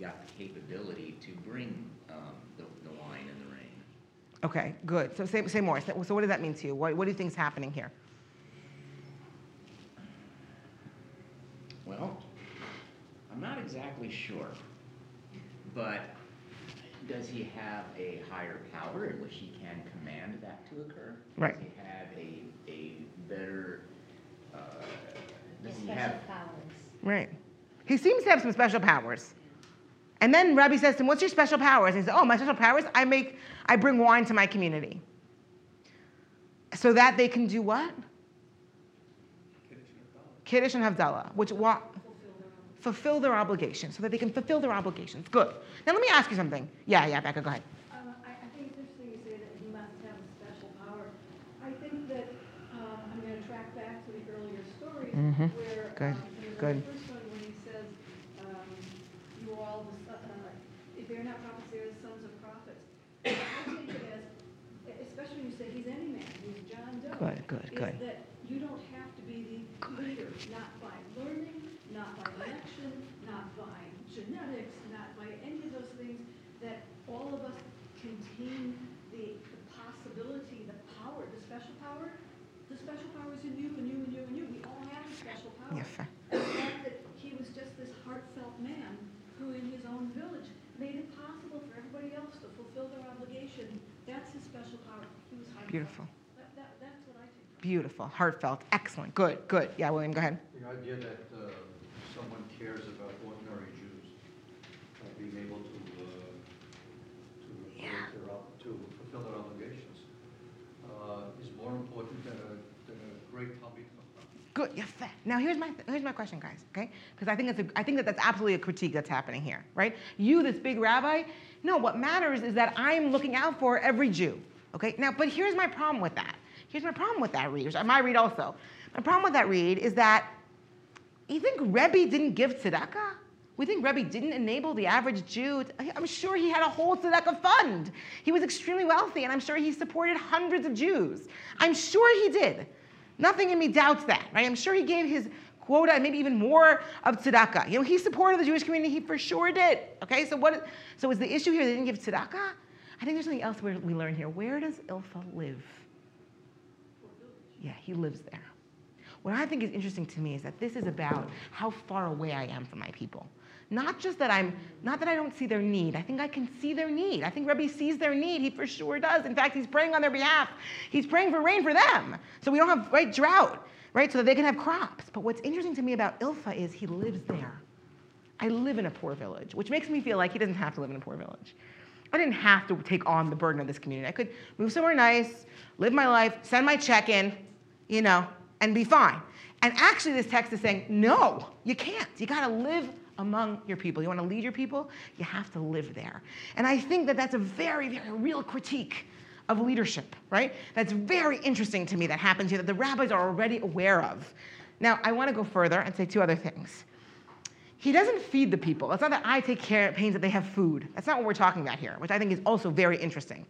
got the capability to bring um, the, the wine and the rain. Okay, good. So say, say more. So what does that mean to you? What, what do you think is happening here? Well, I'm not exactly sure, but does he have a higher power in which he can command that to occur? Right. Does he have a, a better, uh, does he Special have, powers. Right. He seems to have some special powers. And then Rabbi says to him, What's your special powers? And he says, Oh, my special powers? I make, I bring wine to my community. So that they can do what? Kiddush and Havdalah, which wa- fulfill their obligations, so that they can fulfill their obligations. Good. Now let me ask you something. Yeah, yeah, Becca, go ahead. Um, I, I think it's interesting you say that he must have a special power. I think that, um, I'm gonna track back to the earlier stories Mhm. where, Good, um, good. very first one, when he says, um, you all the, son- uh, if they're not prophets, they're the sons of prophets. I take it as, especially when you say he's any man, he's John Doe. Good, good, good. Is that you don't have to be the leader, not by learning, not by election, not by genetics, not by any of those things, that all of us contain the, the possibility, the power, the special power. The special power is in you and you and you and you. We all special power. Yes, sir. That he was just this heartfelt man who in his own village made it possible for everybody else to fulfill their obligation, that's his special power. He was heartfelt. Beautiful. That, that, that's what I take. Beautiful, heartfelt, excellent, good, good. Yeah, William, go ahead. The idea that uh, someone cares about ordinary Jews, uh, being able to, uh, to Yeah. fulfill their to fulfill their obligations, uh, is more important than a, than a great Talmud Chacham. Good, yeah, fair. Now here's my here's my question, guys. Okay, because I think that's a, I think that that's absolutely a critique that's happening here, right? You, this big rabbi. No, what matters is that I'm looking out for every Jew. Okay. Now, but here's my problem with that. Here's my problem with that read. My read also. My problem with that read is that you think Rebbe didn't give tzedakah? We think Rebbe didn't enable the average Jew. I'm sure he had a whole tzedakah fund. He was extremely wealthy, and I'm sure he supported hundreds of Jews. I'm sure he did. Nothing in me doubts that, right? I'm sure he gave his quota and maybe even more of tzedakah. You know, he supported the Jewish community. He for sure did. Okay, so what? So is the issue here they didn't give tzedakah? I think there's something else we learn here. Where does Ilfa live? Yeah, he lives there. What I think is interesting to me is that this is about how far away I am from my people. Not just that I'm, not that I don't see their need. I think I can see their need. I think Rebbe sees their need. He for sure does. In fact, he's praying on their behalf. He's praying for rain for them. So we don't have right drought, right? So that they can have crops. But what's interesting to me about Ilfa is he lives there. I live in a poor village, which makes me feel like he doesn't have to live in a poor village. I didn't have to take on the burden of this community. I could move somewhere nice, live my life, send my check in, you know, and be fine. And actually, this text is saying, no, you can't. You got to live among your people. You want to lead your people? You have to live there. And I think that that's a very, very real critique of leadership, right? That's very interesting to me that happens here that the rabbis are already aware of. Now, I want to go further and say two other things. He doesn't feed the people. It's not that I take care, pains that they have food. That's not what we're talking about here, which I think is also very interesting,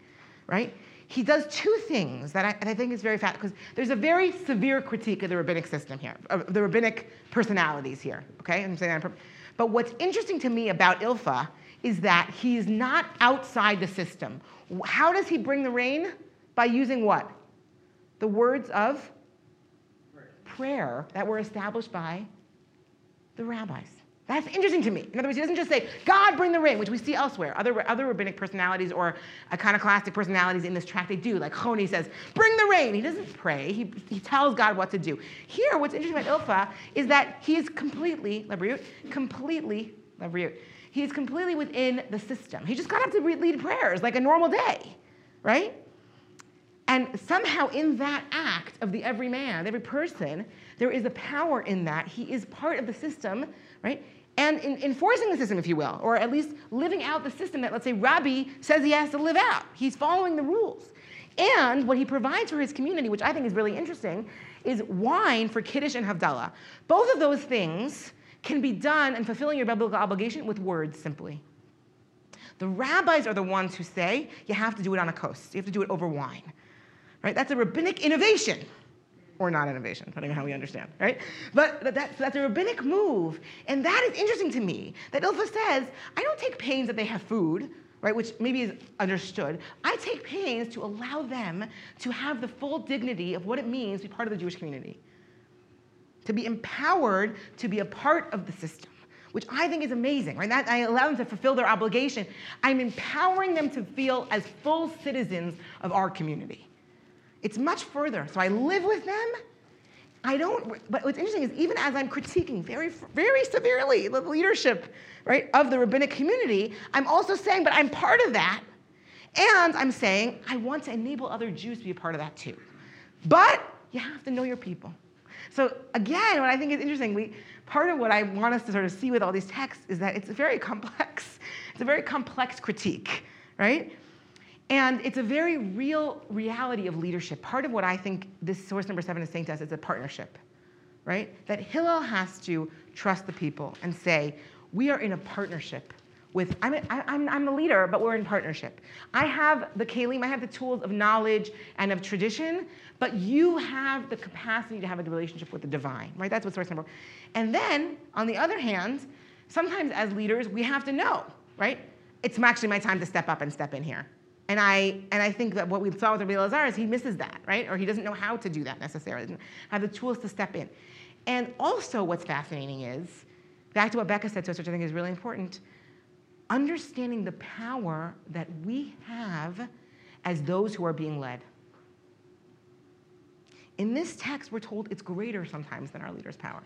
right? He does two things that I, I think is very fast, because there's a very severe critique of the rabbinic system here, of the rabbinic personalities here, okay? I'm saying that but what's interesting to me about Ilfa is that he's not outside the system. How does he bring the rain? By using what? The words of prayer that were established by the rabbis. That's interesting to me. In other words, he doesn't just say, God, bring the rain, which we see elsewhere. Other, other rabbinic personalities or iconoclastic personalities in this tract, they do. Like Choni says, bring the rain. He doesn't pray, he, he tells God what to do. Here, what's interesting about Ilfa is that he is completely, Lebriut, completely, Lebriut, he is completely within the system. He just got up to lead prayers like a normal day, right? And somehow in that act of the every man, every person, there is a power in that. He is part of the system, right? And in, enforcing the system, if you will, or at least living out the system that, let's say, Rabbi says he has to live out. He's following the rules. And what he provides for his community, which I think is really interesting, is wine for Kiddush and Havdalah. Both of those things can be done and fulfilling your biblical obligation with words simply. The rabbis are the ones who say you have to do it on a kos, you have to do it over wine. Right? That's a rabbinic innovation or not innovation, depending on how we understand, right? But that, that's a rabbinic move. And that is interesting to me, that Ilfa says, I don't take pains that they have food, right, which maybe is understood. I take pains to allow them to have the full dignity of what it means to be part of the Jewish community, to be empowered to be a part of the system. Which I think is amazing, right? That I allow them to fulfill their obligation. I'm empowering them to feel as full citizens of our community. It's much further. So I live with them. I don't, but what's interesting is even as I'm critiquing very, very severely the leadership, right, of the rabbinic community, I'm also saying, but I'm part of that. And I'm saying, I want to enable other Jews to be a part of that too. But you have to know your people. So again, what I think is interesting, we, part of what I want us to sort of see with all these texts is that it's very complex. It's a very complex critique, right? And it's a very real reality of leadership. Part of what I think this source number seven is saying to us is a partnership, right? That Hillel has to trust the people and say, we are in a partnership with, I'm, a, I'm, I'm leader, but we're in partnership. I have the kalim, I have the tools of knowledge and of tradition, but you have the capacity to have a relationship with the divine, right? That's what source number. And then, on the other hand, sometimes as leaders, we have to know, right? It's actually my time to step up and step in here. And I, and I think that what we saw with Rabbi Lazar is he misses that, right? Or he doesn't know how to do that necessarily, doesn't have the tools to step in. And also what's fascinating is, back to what Becca said to us, which I think is really important, understanding the power that we have as those who are being led. In this text, we're told it's greater sometimes than our leader's power.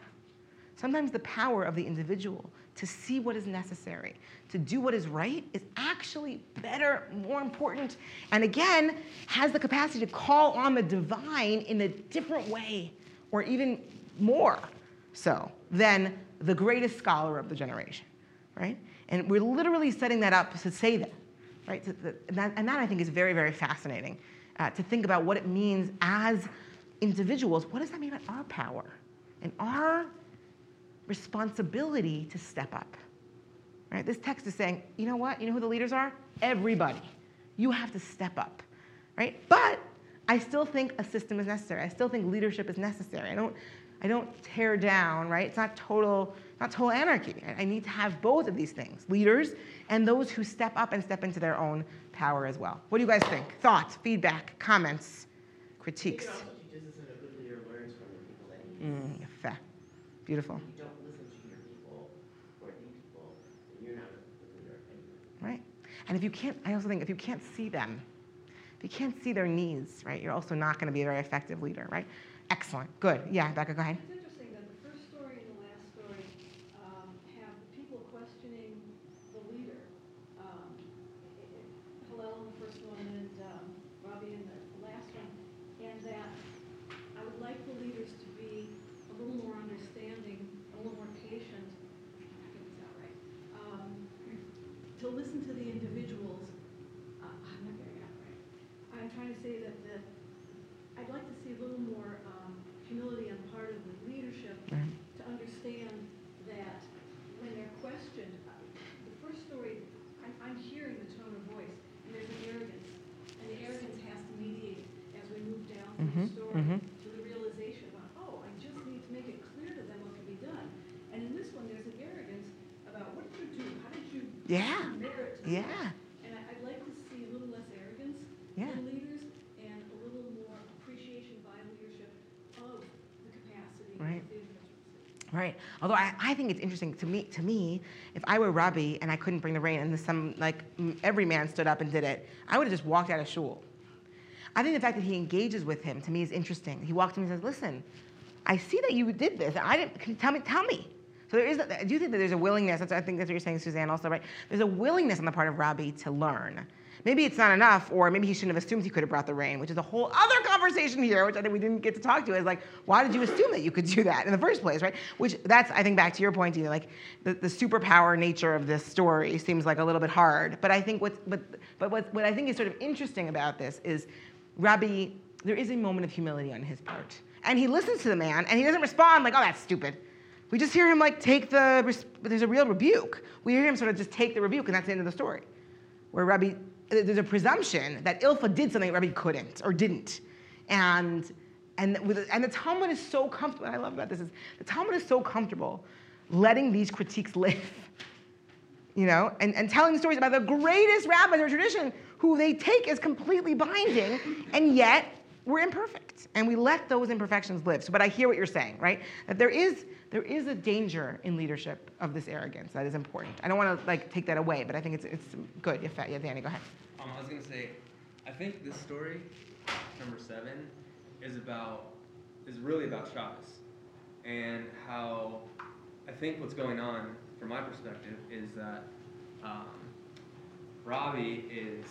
Sometimes the power of the individual to see what is necessary, to do what is right, is actually better, more important, and again, has the capacity to call on the divine in a different way, or even more so than the greatest scholar of the generation, right? And we're literally setting that up to say that, right? And that I think is very, very fascinating uh, to think about what it means as individuals. What does that mean about our power and our responsibility to step up? Right? This text is saying, you know what? You know who the leaders are? Everybody. You have to step up, right? But I still think a system is necessary. I still think leadership is necessary. I don't, I don't tear down, right? It's not total, not total anarchy. I- need to have both of these things: leaders and those who step up and step into their own power as well. What do you guys think? Thoughts, feedback, comments, critiques? can also teach us that a good leader learns from the people that he leads. Mm. Beautiful. If you don't listen to your people or the people, then you're not leader anyway. right? And if you can't, I also think if you can't see them, if you can't see their needs, right, you're also not going to be a very effective leader, right? Excellent. Good. Yeah, Becca, go ahead. It's interesting that the first story and the last story um, have the people questioning the leader. Um, Hillel in the first one and um, Robbie in the last one. And that I would like the leaders to be a little more understanding, a little more patient. I think it's not right. Um, To listen to the individuals. Uh, I'm not getting that right. I'm trying to say that the I'd like to see a little more um, humility on the part of the leadership Right. to understand that when they're questioned, uh, the first story, I'm, I'm hearing the tone of voice, and there's an arrogance, and the arrogance has to mediate as we move down through Mhm, the story mhm. to the realization about, oh, I just need to make it clear to them what can be done. And in this one, there's an arrogance about what did you do? How did you Yeah. Yeah. And I'd like to see a little less arrogance Yeah. in leaders and a little more appreciation by leadership of the capacity Right. Right. Although I, I think it's interesting to me. To me, if I were Robbie and I couldn't bring the rain, and some like every man stood up and did it, I would have just walked out of shul. I think the fact that he engages with him to me is interesting. He walked to me and says, "Listen, I see that you did this. I didn't. Can you tell me. Tell me." So there is. A, I do you think that there's a willingness. That's, I think that's what you're saying, Suzanne. Also, right? There's a willingness on the part of Robbie to learn. Maybe it's not enough, or maybe he shouldn't have assumed he could have brought the rain, which is a whole other conversation here, which I think we didn't get to talk to. Is like, why did you assume that you could do that in the first place, right? Which that's I think back to your point, Dina. Like the, the superpower nature of this story seems like a little bit hard. But I think what but but what, what I think is sort of interesting about this is Rabbi, there is a moment of humility on his part. And he listens to the man and he doesn't respond like, oh, that's stupid. We just hear him like take the, res- there's a real rebuke. We hear him sort of just take the rebuke and that's the end of the story. Where Rabbi, there's a presumption that Ilfa did something Rabbi couldn't or didn't. And, and, and the Talmud is so comfortable, I love about this is the Talmud is so comfortable letting these critiques live you know, and, and telling stories about the greatest rabbis in tradition who they take as completely binding, and yet we're imperfect. And we let those imperfections live. So, but I hear what you're saying, right? That there is there is a danger in leadership of this arrogance that is important. I don't want to like take that away, but I think it's it's good. Fa- yeah Danny, go ahead. Um, I was gonna say, I think this story, number seven, is about is really about Shabbos, and how I think what's going on from my perspective is that um, Robbie is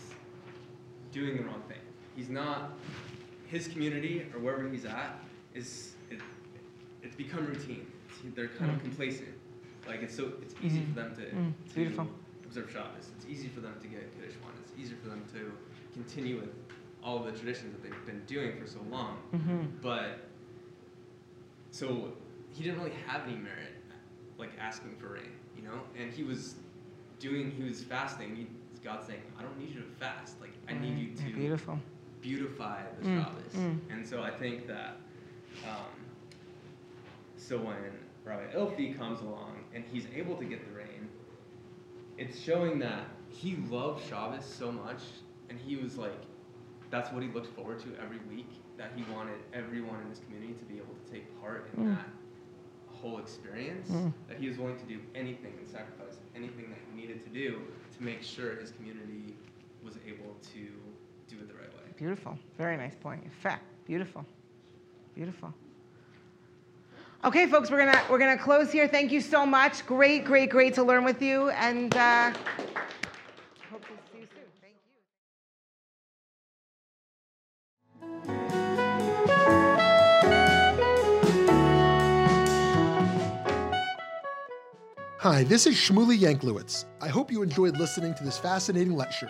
doing the wrong thing. He's not his community or wherever he's at is it, it's become routine. It's- they're kind of Mm. complacent. Like it's so it's easy for them to, Mm, to beautiful. observe Shabbos. It's easy for them to get Kiddush one. It's easy for them to continue with all of the traditions that they've been doing for so long. Mhm. But so he didn't really have any merit, like asking for rain, you know. And he was doing, he was fasting. He, God saying, "I don't need you to fast. Like I need you to beautiful. Beautify the Mm, Shabbos." mm. And so I think that. Um, so when Rabbi Ilfi comes along and he's able to get the rain, it's showing that he loved Shabbos so much, and he was like, that's what he looked forward to every week. That he wanted everyone in his community to be able to take part in Mm. that whole experience. Mm. That he was willing to do anything and sacrifice anything that he needed to do to make sure his community was able to do it the right way. Beautiful. Very nice point. In fact, beautiful. Beautiful. Okay, folks, we're gonna we're gonna close here. Thank you so much. Great, great, great to learn with you, and uh, hope to see you soon. Thank you. Hi, this is Shmuly Yanklowitz. I hope you enjoyed listening to this fascinating lecture.